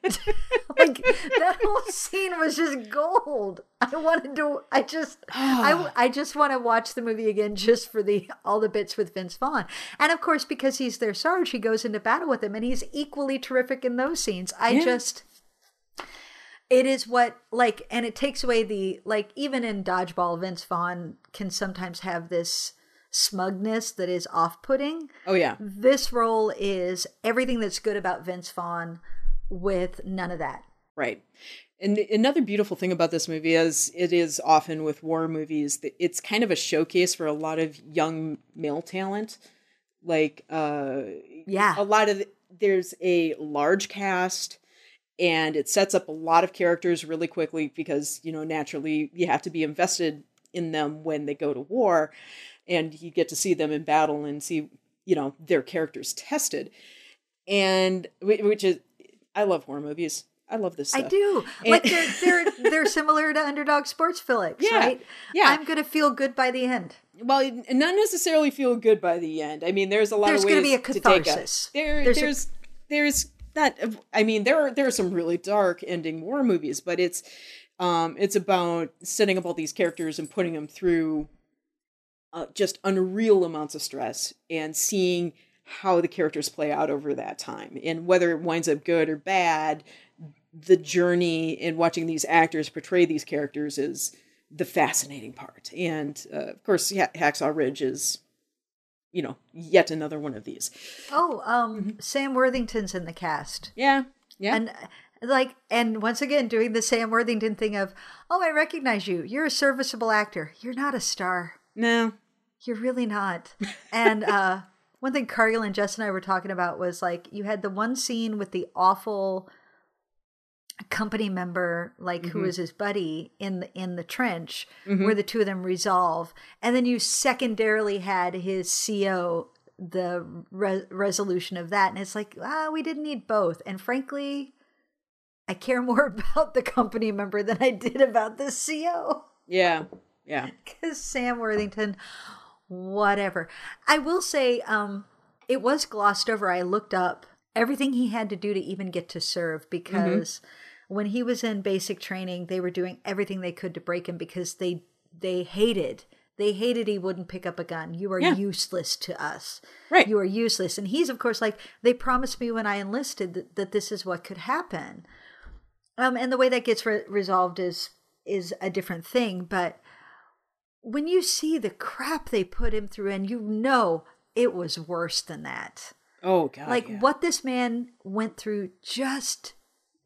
that whole scene was just gold. I wanted to. Do I just. I. I just want to watch the movie again just for the all the bits with Vince Vaughn, and of course because he's their Sarge, he goes into battle with him, and he's equally terrific in those scenes. I Yeah. just it is what like and it takes away the like even in dodgeball vince vaughn can sometimes have this smugness that is off-putting Oh yeah. this role is everything that's good about vince vaughn with none of that Right. And another beautiful thing about this movie is it is often with war movies that it's kind of a showcase for a lot of young male talent. Like uh yeah a lot of the- there's a large cast and it sets up a lot of characters really quickly because you know naturally you have to be invested in them when they go to war and you get to see them in battle and see you know their characters tested and which is i love horror movies i love this stuff I do. And- Like they're they're they're similar to underdog sports flicks, Yeah, right? yeah. I'm gonna feel good by the end. well not necessarily feel good by the end i mean there's a lot There's of gonna ways be a to take catharsis. there There's there's a- there's, not i mean there are there are some really dark ending war movies but it's um it's about setting up all these characters and putting them through uh, just unreal amounts of stress and seeing how the characters play out over that time. And whether it winds up good or bad the journey in watching these actors portray these characters is the fascinating part. And uh, of course Ha- hacksaw ridge is you know yet another one of these Oh, um, Sam Worthington's in the cast. yeah yeah And like, and once again, doing the Sam Worthington thing of, oh, I recognize you. You're a serviceable actor. You're not a star. no You're really not. And uh, one thing Cargill and Jess and I were talking about was like, you had the one scene with the awful company member, like who is his buddy in the in the trench, where the two of them resolve, and then you secondarily had his CO the re- resolution of that, and it's like, ah, we didn't need both. And frankly, I care more about the company member than I did about the CO yeah yeah. Because Sam Worthington, whatever. I will say, um, it was glossed over. I looked up everything he had to do to even get to serve because when he was in basic training, they were doing everything they could to break him because they they hated. They hated he wouldn't pick up a gun. You are Yeah. useless to us. Right. You are useless. And he's, of course, like, they promised me when I enlisted that, that this is what could happen. Um, and the way that gets re- resolved is is a different thing. But when you see the crap they put him through, and you know it was worse than that, Oh god. like yeah. what this man went through just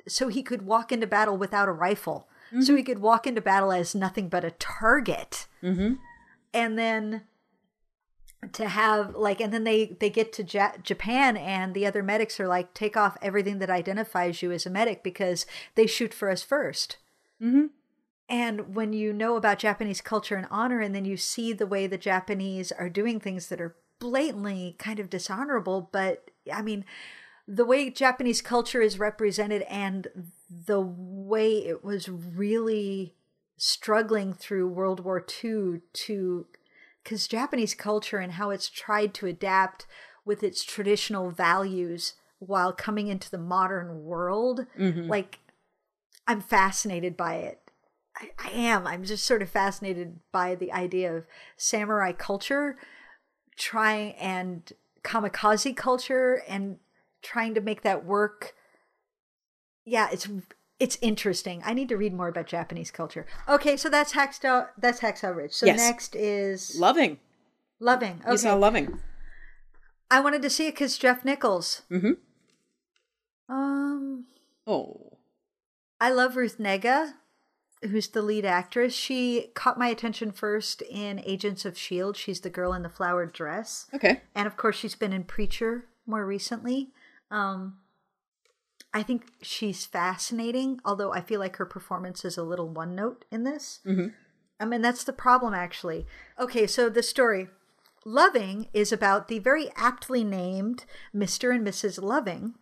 so he could walk into battle without a rifle, so he could walk into battle as nothing but a target, Mhm. and then to have like and then they they get to ja- japan and the other medics are like take off everything that identifies you as a medic because they shoot for us 1st Mhm. and when you know about japanese culture and honor and then you see the way the japanese are doing things that are blatantly kind of dishonorable but i mean the way japanese culture is represented and the way it was really struggling through world war ii to because Japanese culture and how it's tried to adapt with its traditional values while coming into the modern world, mm-hmm. like I'm fascinated by it. I, I am. I'm just sort of fascinated by the idea of samurai culture trying and kamikaze culture and trying to make that work. Yeah, it's it's interesting. I need to read more about Japanese culture. Okay, so that's Hacksaw that's Hacksaw Ridge. So Yes. next is loving. Loving. You saw Okay. loving. I wanted to see it because Jeff Nichols. Mhm. Um, Oh. I love Ruth Negga, who's the lead actress. She caught my attention first in Agents of S.H.I.E.L.D. She's the girl in the flowered dress. Okay. And of course, she's been in Preacher more recently. Um, I think she's fascinating, although I feel like her performance is a little one note in this. Mm-hmm. I mean, that's the problem, actually. Okay, so the story Loving is about the very aptly named Mr. and Mrs. Loving,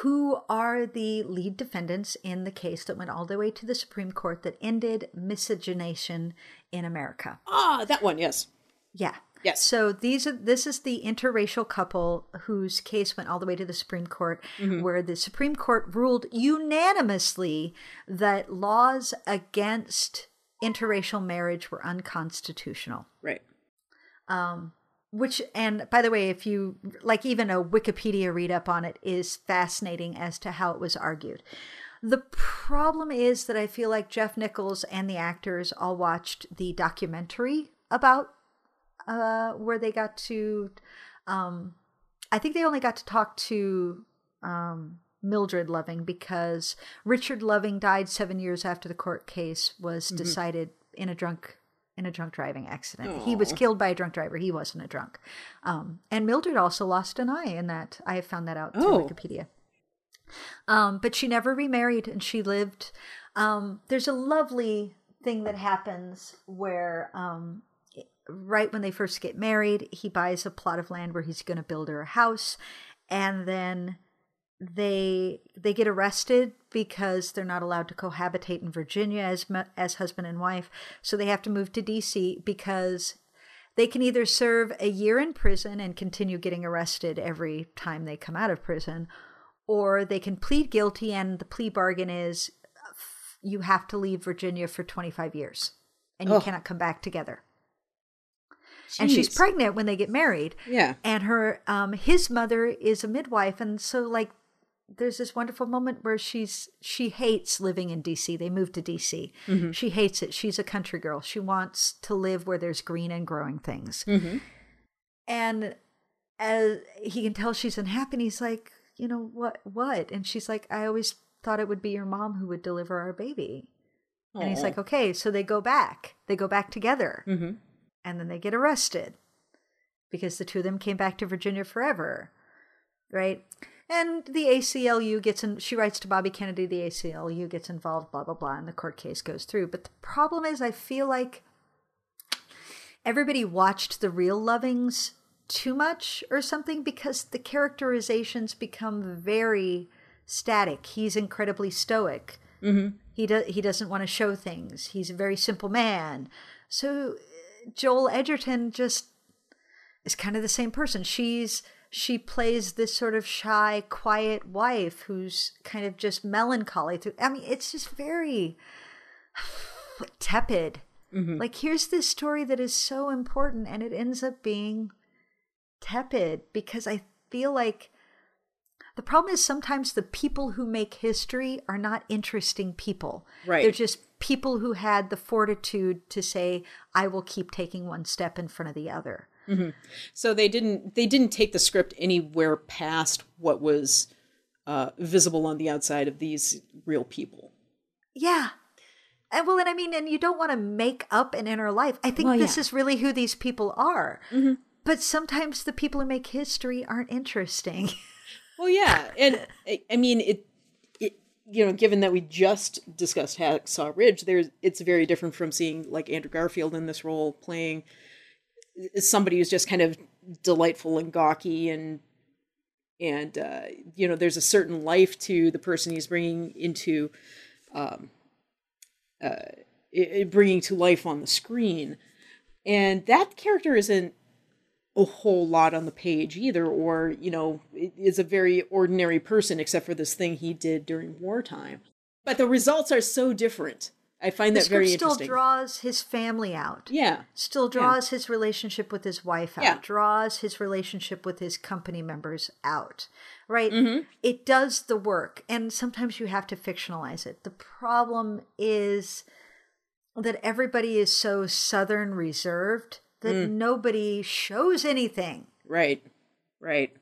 who are the lead defendants in the case that went all the way to the Supreme Court that ended miscegenation in America. Ah, that one. Yes. Yeah. Yes. So these are this is the interracial couple whose case went all the way to the Supreme Court, mm-hmm. where the Supreme Court ruled unanimously that laws against interracial marriage were unconstitutional. Right. Um, which, and by the way, if you like, even a Wikipedia read up on it is fascinating as to how it was argued. The problem is that I feel like Jeff Nichols and the actors all watched the documentary about uh, where they got to. Um, I think they only got to talk to um, Mildred Loving because Richard Loving died seven years after the court case was decided in a drunk in a drunk driving accident. He was killed by a drunk driver. He wasn't a drunk. Um, and Mildred also lost an eye in that. I have found that out through Oh. Wikipedia. Um, but she never remarried and she lived. Um, there's a lovely thing that happens where um, right when they first get married, he buys a plot of land where he's going to build her a house, and then they they get arrested because they're not allowed to cohabitate in Virginia as as husband and wife, so they have to move to D.C. because they can either serve a year in prison and continue getting arrested every time they come out of prison, or they can plead guilty and the plea bargain is you have to leave Virginia for 25 years and you Oh. cannot come back together. And she's pregnant when they get married. Yeah. And her um his mother is a midwife and so like there's this wonderful moment where she's she hates living in DC. They moved to DC. She hates it. She's a country girl. She wants to live where there's green and growing things. Mhm. And as he can tell she's unhappy, and he's like, you know what? What? And she's like, I always thought it would be your mom who would deliver our baby. And he's like, okay. So they go back. They go back together, Mhm. And then they get arrested because the two of them came back to Virginia forever, right? And the ACLU gets in. She writes to Bobby Kennedy. The ACLU gets involved. Blah blah blah, and the court case goes through. But the problem is, I feel like everybody watched the real lovings too much or something because the characterizations become very static he's incredibly stoic Mm-hmm. he does he doesn't want to show things he's a very simple man so joel edgerton just is kind of the same person. She's she plays this sort of shy quiet wife who's kind of just melancholy through i mean it's just very tepid. Mm-hmm. Like here's this story that is so important and it ends up being tepid because I feel like The problem is sometimes the people who make history are not interesting people. Right. They're just people who had the fortitude to say, I will keep taking one step in front of the other. So they didn't they didn't take the script anywhere past what was uh, visible on the outside of these real people. Yeah. And well, and I mean, and you don't want to make up an inner life. I think Well, this yeah. is really who these people are. But sometimes the people who make history aren't interesting. Well, yeah, and I, mean it. It you know, given that we just discussed Hacksaw Ridge, there's it's very different from seeing like Andrew Garfield in this role playing somebody who's just kind of delightful and gawky and and uh, you know there's a certain life to the person he's bringing into um, uh, i- i- bringing to life on the screen and that character isn't a whole lot on the page either or you know is a very ordinary person except for this thing he did during wartime but the results are so different i find the that very script still interesting draws his family out. yeah Still draws his relationship with his wife out. Yeah. Draws his relationship with his company members out. Right? Mm-hmm. It does the work. And sometimes you have to fictionalize it. The problem is that everybody is so southern reserved that Mm. nobody shows anything. right right.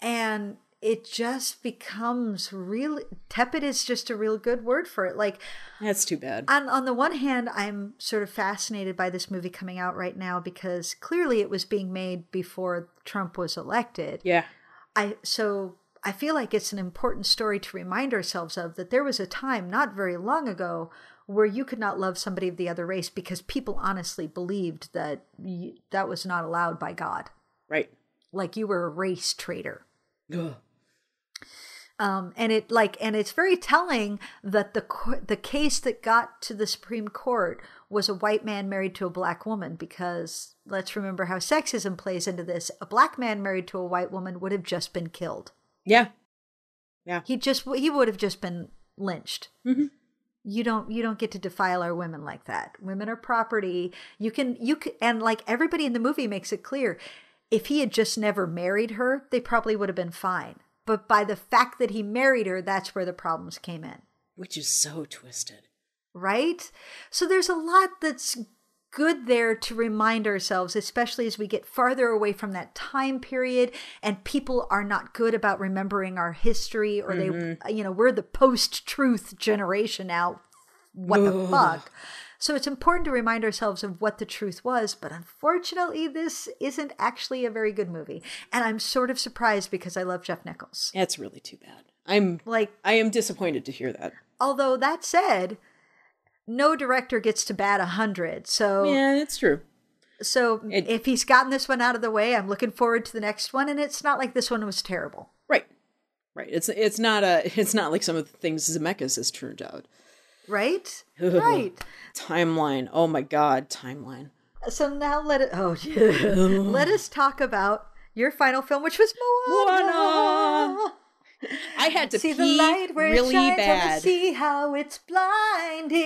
And it just becomes really tepid is just a real good word for it. Like that's too bad. on on the one hand i'm sort of fascinated by this movie coming out right now because clearly it was being made before trump was elected. Yeah. I so i feel like it's an important story to remind ourselves of that there was a time not very long ago where you could not love somebody of the other race because people honestly believed that y that was not allowed by god right like you were a race traitor Ugh. um, and it like and it's very telling that the the case that got to the Supreme Court was a white man married to a black woman because let's remember how sexism plays into this. A black man married to a white woman would have just been killed. yeah yeah. He just he would have just been lynched. Mhm. You don't you don't get to defile our women like that. Women are property. You can you can and like everybody in the movie makes it clear. If he had just never married her, they probably would have been fine. But by the fact that he married her, that's where the problems came in. which is so twisted Right? So there's a lot that's good there to remind ourselves, especially as we get farther away from that time period and people are not good about remembering our history or they, mm-hmm. you know, we're the post truth generation now. What the fuck? So it's important to remind ourselves of what the truth was, but unfortunately, this isn't actually a very good movie. And I'm sort of surprised because I love Jeff Nichols. that's really too bad i'm Like, i am disappointed to hear that although that said, no director gets to bat a hundred. So, yeah it's true so It- if he's gotten this one out of the way, I'm looking forward to the next one. And it's not like this one was terrible, Right. Right. It's it's not a it's not like some of the things Zemeckis has turned out. right? right. Timeline. Oh my god, timeline. So now let it. Oh, yeah. let us talk about your final film, which was Moana. Moana. I had to See pee the light where really it shines on the bad. sea, how it's blinding.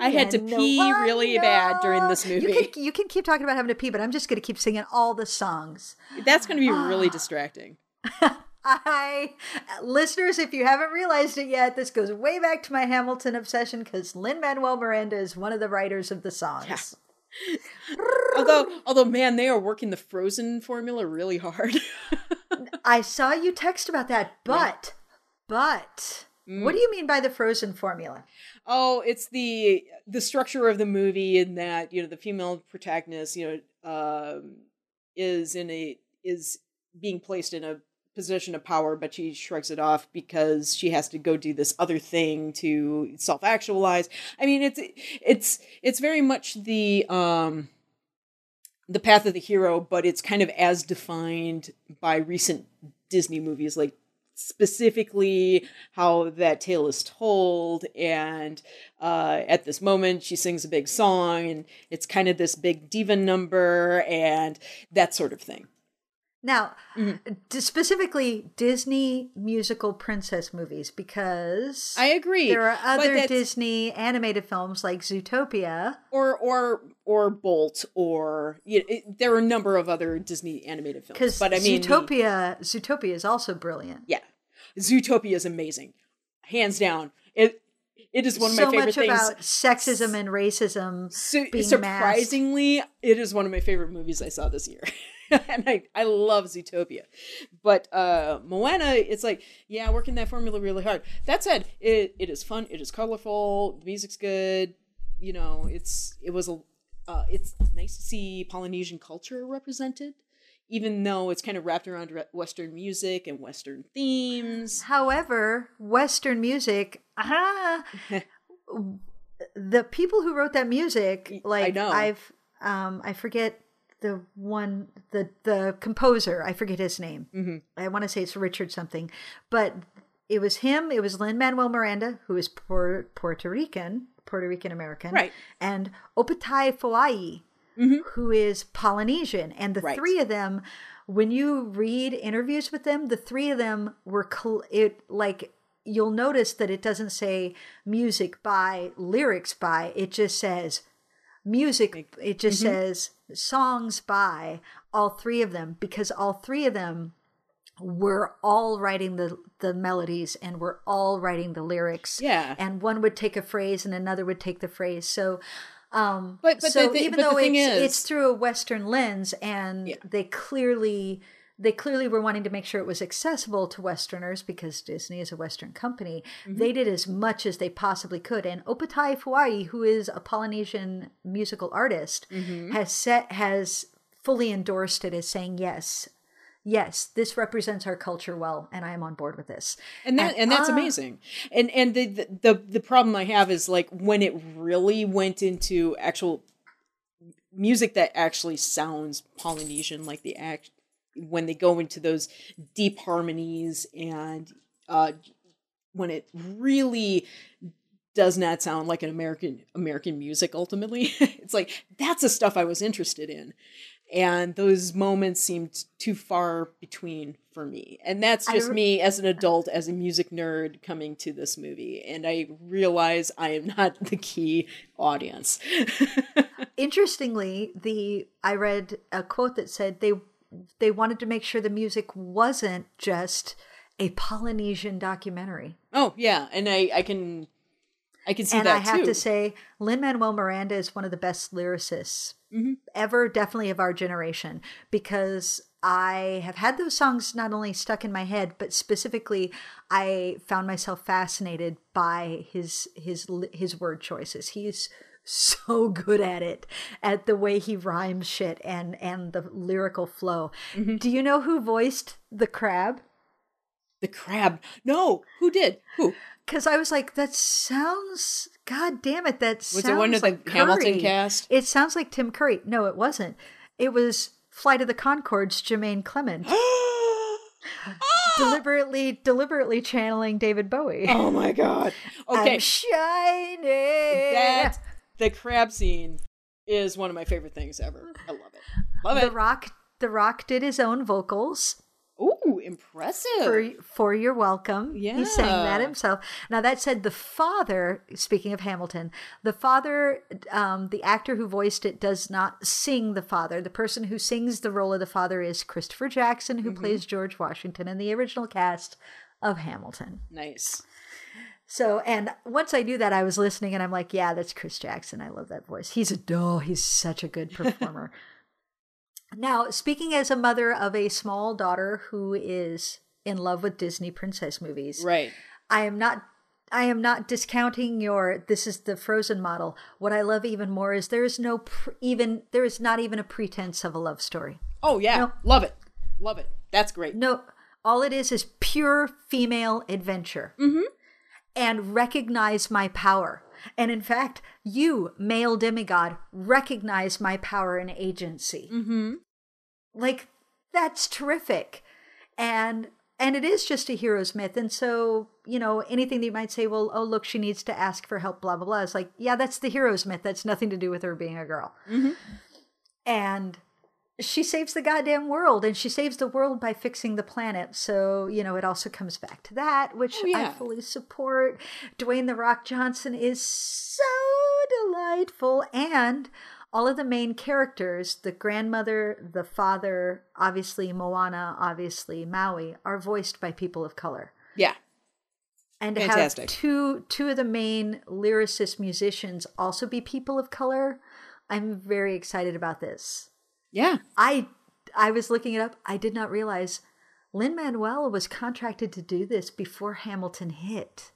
I had to no pee really bad during this knows. movie. You can, you can keep talking about having to pee, but I'm just going to keep singing all the songs. That's going to be really ah. distracting. I, listeners, if you haven't realized it yet, this goes way back to my Hamilton obsession because Lin Manuel Miranda is one of the writers of the songs. Although although man, they are working the Frozen formula really hard. I saw you text about that, but, but, what do you mean by the Frozen formula? Oh, it's the the structure of the movie in that you know the female protagonist you know um, is in a is being placed in a position of power, but she shrugs it off because she has to go do this other thing to self actualize. I mean, it's it's it's very much the um the path of the hero, but it's kind of as defined by recent Disney movies like specifically how that tale is told and uh, at this moment she sings a big song and it's kind of this big diva number and that sort of thing Now, Mm-hmm. d- specifically Disney musical princess movies, because I agree. there are other Disney animated films like Zootopia. or or or Bolt or you know, it, there are a number of other Disney animated films. Because But I mean, the- Zootopia, Zootopia is also brilliant. yeah, Zootopia is amazing, hands down. It it is one of my so favorite much things. about sexism and racism. Su- being masked. surprisingly, it is one of my favorite movies I saw this year. and I, I love Zootopia. But uh Moana, it's like, yeah, working that formula really hard. That said, it, it is fun, it is colorful, the music's good, you know, it's it was a uh it's nice to see Polynesian culture represented. Even though it's kind of wrapped around Western music and Western themes. However, Western music, ah, the people who wrote that music, like know. I've, um, I forget the one, the the composer, I forget his name. Mm-hmm. I want to say it's Richard something, but it was him. It was Lin Manuel Miranda, who is Puerto, Puerto Rican, Puerto Rican American, Right. and Opetaia Foa'i, who is Polynesian, and the Right. three of them. When you read interviews with them, the three of them were col- it like you'll notice that it doesn't say music by lyrics by it just says music it just mm-hmm. says songs by all three of them because all three of them were all writing the the melodies and were all writing the lyrics Yeah. and one would take a phrase and another would take the phrase so um But- but so the thi- even but the though it's, is- it's through a western lens and they clearly they clearly were wanting to make sure it was accessible to westerners because disney is a western company Mm-hmm. they did as much as they possibly could and Opetaia Foa'i who is a polynesian musical artist Mm-hmm. has set has fully endorsed it as saying yes yes this represents our culture well and i am on board with this. And that and, that's ah, amazing. And and the, the the the problem i have is like when it really went into actual music that actually sounds polynesian like the act when they go into those deep harmonies and uh when it really does not sound like an american american music ultimately it's like that's the stuff i was interested in and those moments seemed too far between for me. And that's just re- me as an adult as a music nerd coming to this movie and i realize i am not the key audience. Interestingly the i read a quote that said they they wanted to make sure the music wasn't just a polynesian documentary. Oh yeah and i i can i can see and that i have too. to say lin manuel miranda is one of the best lyricists Mm-hmm. ever definitely of our generation because i have had those songs not only stuck in my head but specifically i found myself fascinated by his his his word choices. He's so good at it at the way he rhymes shit and and the lyrical flow. Mm-hmm. do you know who voiced the crab? The crab. No who did? Who because I was like, that sounds, god damn it, that Was sounds it one of the like Hamilton cast? It sounds like Tim Curry. No, it wasn't. It was Flight of the Conchords, Jermaine Clement, deliberately, deliberately channeling David Bowie. oh my god okay I'm shining. that the crab scene is one of my favorite things ever i love it love the it Rock, The Rock did his own vocals. Impressive for for you're welcome. Yeah. He sang that himself. Now that said, the father, speaking of Hamilton, the father, um, the actor who voiced it does not sing the father. The person who sings the role of the father is Christopher Jackson, Mm-hmm. who plays George Washington in the original cast of Hamilton. nice So, and once I knew that, I was listening, and I'm like, yeah, that's Chris Jackson. I love that voice. He's a oh, he's such a good performer. Now, speaking as a mother of a small daughter who is in love with Disney princess movies, right I am not. I am not discounting your. This is the Frozen model. What I love even more is there is no pr- even there is not even a pretense of a love story. oh yeah No. love it love it that's great No, all it is is pure female adventure. Mm-hmm. And recognize my power. And in fact, you, male demigod, recognize my power and agency. Mm-hmm. Like, that's terrific. And and it is just a hero's myth. And so, you know, anything that you might say, well, oh, look, she needs to ask for help, blah, blah, blah. It's like, yeah, that's the hero's myth. That's nothing to do with her being a girl. And she saves the goddamn world and she saves the world by fixing the planet. So, you know, it also comes back to that, which Oh, yeah. I fully support. Dwayne The Rock Johnson is so delightful. And all of the main characters, the grandmother, the father, obviously Moana, obviously Maui, are voiced by people of color. Yeah. And to Fantastic. have two two of the main lyricist musicians also be people of color, I'm very excited about this. Yeah. I I was looking it up. I did not realize Lin Manuel was contracted to do this before Hamilton hit.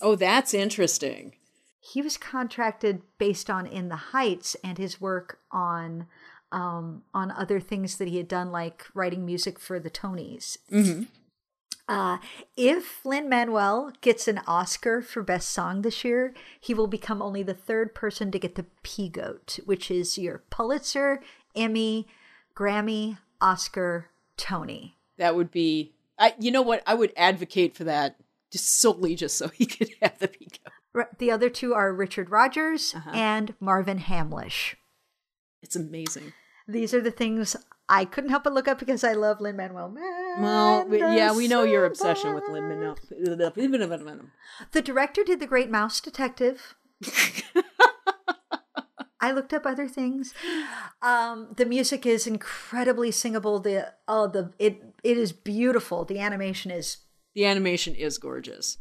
Oh, that's interesting. He was contracted based on In the Heights and his work on um, on other things that he had done, like writing music for the Tonys. Uh, if Lin Manuel gets an Oscar for Best Song this year, he will become only the third person to get the PEGOT, which is your Pulitzer, Emmy, Grammy, Oscar, Tony. That would be. I. You know what? I would advocate for that just solely just so he could have the pico. The other two are Richard Rodgers uh-huh. and Marvin Hamlisch. It's amazing. These are the things I couldn't help but look up because I love Lin Manuel. Well, yeah, we know your obsession with Lin Manuel. The director did The Great Mouse Detective. I looked up other things. Um, the music is incredibly singable. The oh, the it it is beautiful. The animation is. The animation is gorgeous.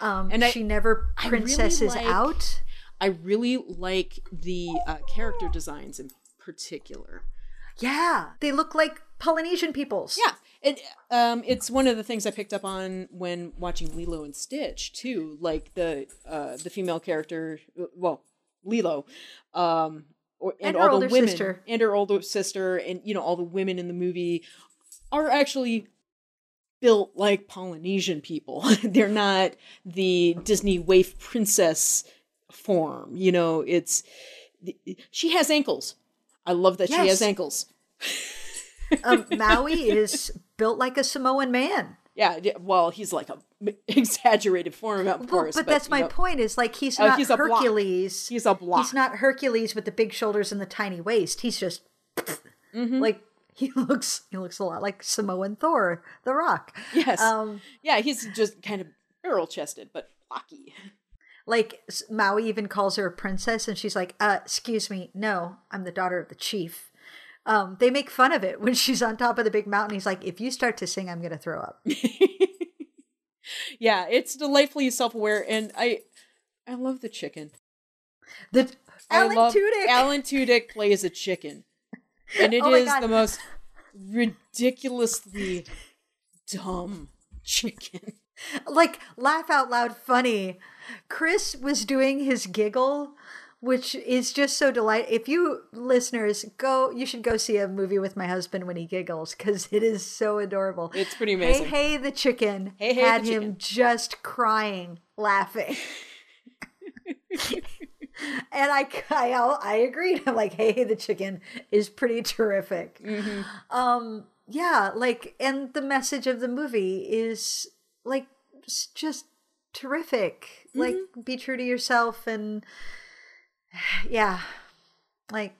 Um, And I- she never I really princesses like- out. I really like the uh, character designs in particular. Yeah, they look like Polynesian peoples. Yeah, and um, it's one of the things I picked up on when watching Lilo and Stitch too. Like the uh, the female character, well, Lilo, um, or, and, And her all older the women, sister. and her older sister, and you know all the women in the movie are actually built like Polynesian people. They're not the Disney waif princess form. You know, it's she has ankles. I love that she has ankles. um, Maui is built like a Samoan man. Yeah, yeah, well, he's like a exaggerated form, of Well, course. but, that's my know, point. Is like he's Oh, not he's a. Hercules. He's a block. He's not Hercules with the big shoulders and the tiny waist. He's just like he looks. He looks a lot like Samoan Thor, the Rock. Yes. Um, yeah, he's just kind of barrel chested, but blocky. like Maui even calls her a princess, and she's like, uh, "Excuse me, no, I'm the daughter of the chief." Um, they make fun of it when she's on top of the big mountain. He's like, "If you start to sing, I'm gonna throw up." yeah, it's delightfully self aware, and I, I love the chicken. The Alan love Tudyk. Alan Tudyk plays a chicken, and it is Oh my God. the most ridiculously dumb chicken. like laugh out loud funny. Chris was doing his giggle, which is just so delight. If you listeners go, you should go see a movie with my husband when he giggles because it is so adorable. It's pretty amazing. Hey, hey, the chicken Hey, Hey, had him Chicken. just crying, laughing. and I, I, I agreed. I'm like, hey, hey, the chicken is pretty terrific. Mm-hmm. Um, yeah, like, and the message of the movie is like just terrific. Like, be true to yourself, and yeah, like,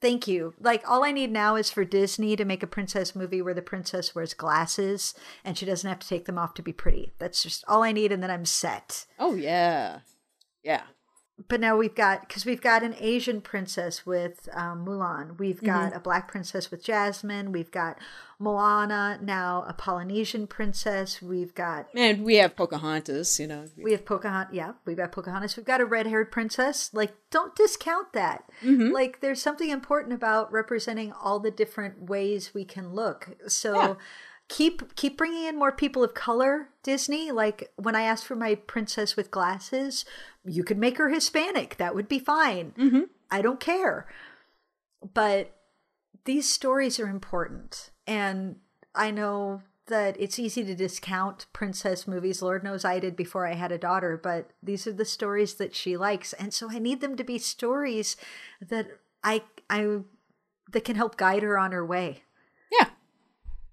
thank you. Like, all I need now is for Disney to make a princess movie where the princess wears glasses and she doesn't have to take them off to be pretty. That's just all I need, and then I'm set. Oh yeah, yeah. But now we've got because we've got an Asian princess with um, Mulan. We've got a black princess with Jasmine. We've got Moana now, a Polynesian princess. We've got And we have Pocahontas, you know. we have Pocahontas. Yeah, we've got Pocahontas. We've got a red-haired princess. Like, don't discount that. Like, there's something important about representing all the different ways we can look. So. Yeah. Keep keep bringing in more people of color, Disney. Like when I asked for my princess with glasses, you could make her Hispanic. That would be fine. Mm-hmm. I don't care. But these stories are important, and I know that it's easy to discount princess movies. Lord knows I did before I had a daughter, but these are the stories that she likes, and so I need them to be stories that I I that can help guide her on her way.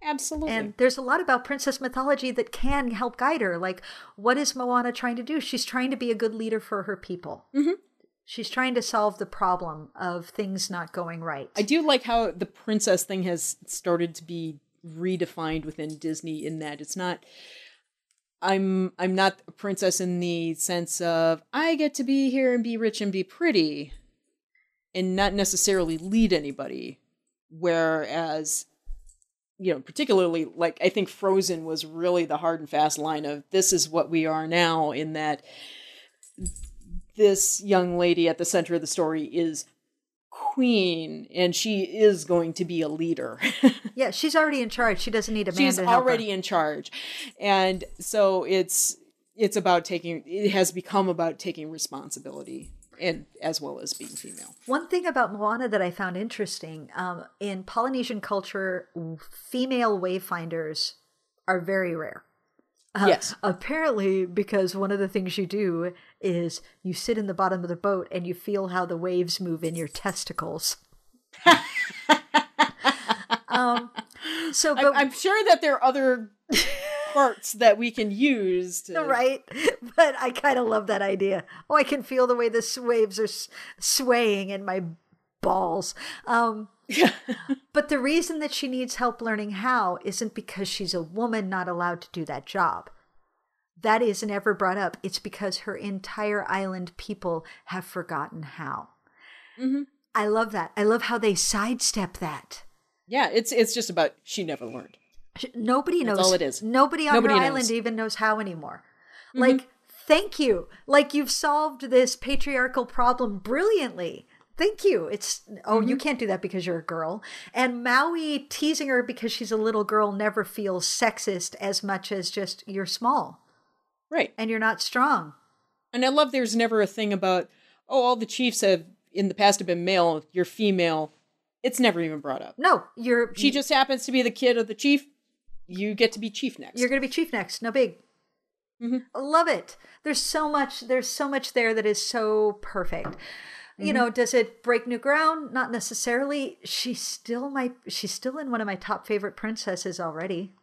Absolutely. And there's a lot about princess mythology that can help guide her. Like, what is Moana trying to do? She's trying to be a good leader for her people. Mm-hmm. She's trying to solve the problem of things not going right. I do like how the princess thing has started to be redefined within Disney in that it's not I'm I'm not a princess in the sense of I get to be here and be rich and be pretty and not necessarily lead anybody whereas you know particularly like I think Frozen was really the hard and fast line of this is what we are now in that this young lady at the center of the story is queen and she is going to be a leader. yeah, she's already in charge. She doesn't need a man She's to help her. already in charge. And so it's it's about taking it has become about taking responsibility and as well as being female. One thing about Moana that I found interesting um, in Polynesian culture, female wayfinders are very rare. Uh, yes. Apparently, because one of the things you do is you sit in the bottom of the boat and you feel how the waves move in your testicles. um, so, but, I'm, I'm sure that there are other parts that we can use to right? But I kind of love that idea. Oh, I can feel the way the waves are swaying in my balls. Um, but the reason that she needs help learning how isn't because she's a woman not allowed to do that job. That isn't ever brought up. It's because her entire island people have forgotten how. Mhm. I love that. I love how they sidestep that. Yeah, it's it's just about she never learned. Nobody knows. That's all it is. Nobody on Nobody her knows. Mm-hmm. island even knows how anymore. Like, thank you. Like you've solved this patriarchal problem brilliantly. Thank you. It's oh, Mm-hmm. you can't do that because you're a girl. And Maui teasing her because she's a little girl never feels sexist as much as just you're small Right. and you're not strong. And I love there's never a thing about, oh, all the chiefs have in the past have been male, you're female. It's never even brought up. No, you're She just happens to be the kid of the chief. You get to be chief next. You're going to be chief next. No big. Mhm. I Love it. There's so much. There's so much there that is so perfect. You know, does it break new ground? Not necessarily. She's still my. She's still in one of my top favorite princesses already.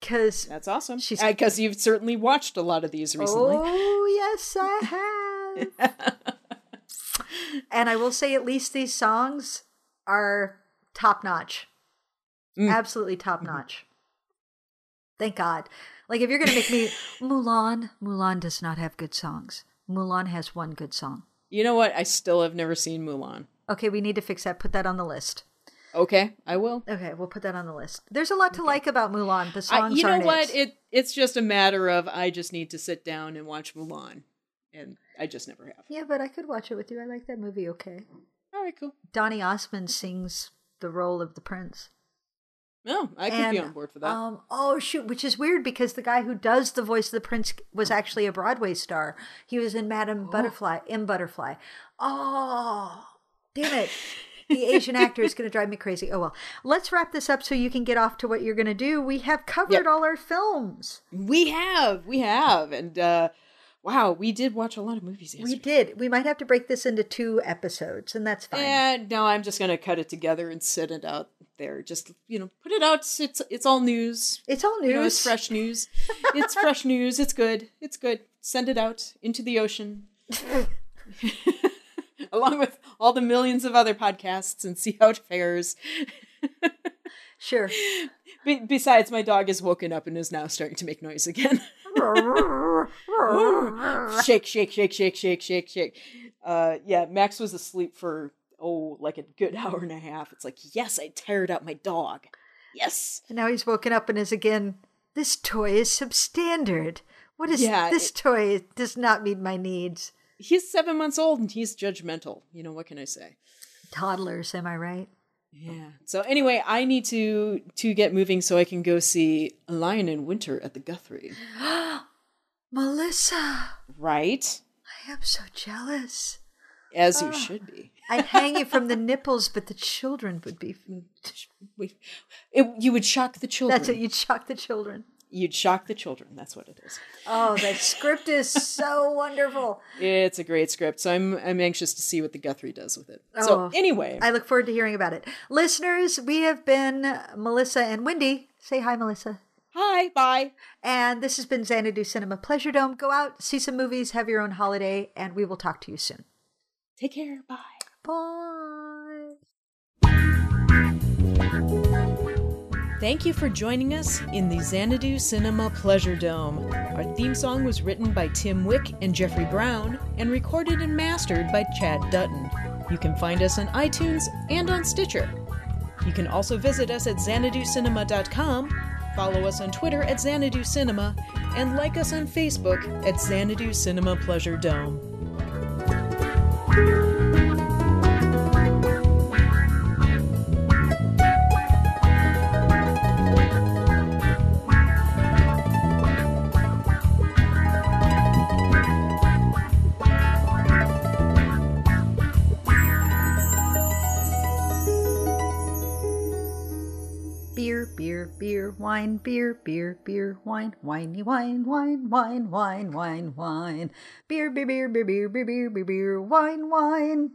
Because That's awesome. She's- Because you've certainly watched a lot of these recently. oh yes, I have. and I will say, at least these songs are top notch. Mm. Absolutely top notch. Thank God. Like if you're gonna make me Mulan, Mulan does not have good songs. Mulan has one good song. You know what? I still have never seen Mulan. Okay, we need to fix that. Put that on the list. Okay, I will. Okay, we'll put that on the list. There's a lot to like about Mulan. The I, songs you know what? it. It it's just a matter of I just need to sit down and watch Mulan, and I just never have. Yeah, but I could watch it with you. I like that movie. Okay. All right, cool. Donny Osmond sings the role of the prince. No, I could be on board for that. Um, oh shoot, which is weird because the guy who does the voice of the prince was actually a Broadway star. He was in Madame Butterfly. M. Butterfly. Oh, damn it! The Asian actor is going to drive me crazy. Oh well, let's wrap this up so you can get off to what you're going to do. We have covered Yep. all our films. we have, we have, and uh wow, we did watch a lot of movies We did. We might have to break this into two episodes, and that's fine. And no, I'm just gonna cut it together and send it out there. Just you know, put it out. It's it's all news. It's all You know, news. it's fresh news. It's fresh news. It's good. It's good. Send it out into the ocean. Along with all the millions of other podcasts and see how it fares. Sure. Be- besides, my dog is woken up and is now starting to make noise again. shake, shake, shake, shake, shake, shake, shake. Uh, yeah, Max was asleep for oh, like a good hour and a half. It's like, yes, I tired out my dog. Yes. And now he's woken up and is again, this toy is substandard. What is Yeah, this toy does not meet my needs. He's seven months old and he's judgmental. You know what can I say? Toddlers, am I right? Yeah. So anyway, I need to to get moving so I can go see A Lion in Winter at the Guthrie. Melissa, Right? I am so jealous. As you ah. should be. I'd hang you from the nipples, but the children would be. Mm, we- It, you would shock the children. That's it. You'd shock the children. You'd shock the children. That's what it is. Oh, that script is so wonderful. It's a great script, so I'm I'm anxious to see what the Guthrie does with it. Oh, so anyway, I look forward to hearing about it. Listeners, we have been Melissa and Wendy. Say hi, Melissa. Hi, bye. And this has been Xanadu Cinema Pleasure Dome. Go out, see some movies, have your own holiday, and we will talk to you soon. Take care. Bye. Bye. Thank you for joining us in the Xanadu Cinema Pleasure Dome. Our theme song was written by Tim Wick and Jeffrey Brown and recorded and mastered by Chad Dutton. You can find us on iTunes and on Stitcher. You can also visit us at xanaducinema.com, follow us on Twitter at Xanadu Cinema, and like us on Facebook at Xanadu Cinema Pleasure Dome. Wine, beer, beer, beer, wine, winey, wine, wine, wine, wine, wine, wine. Beer, beer, beer, beer, beer, beer, beer, beer, beer, wine, wine.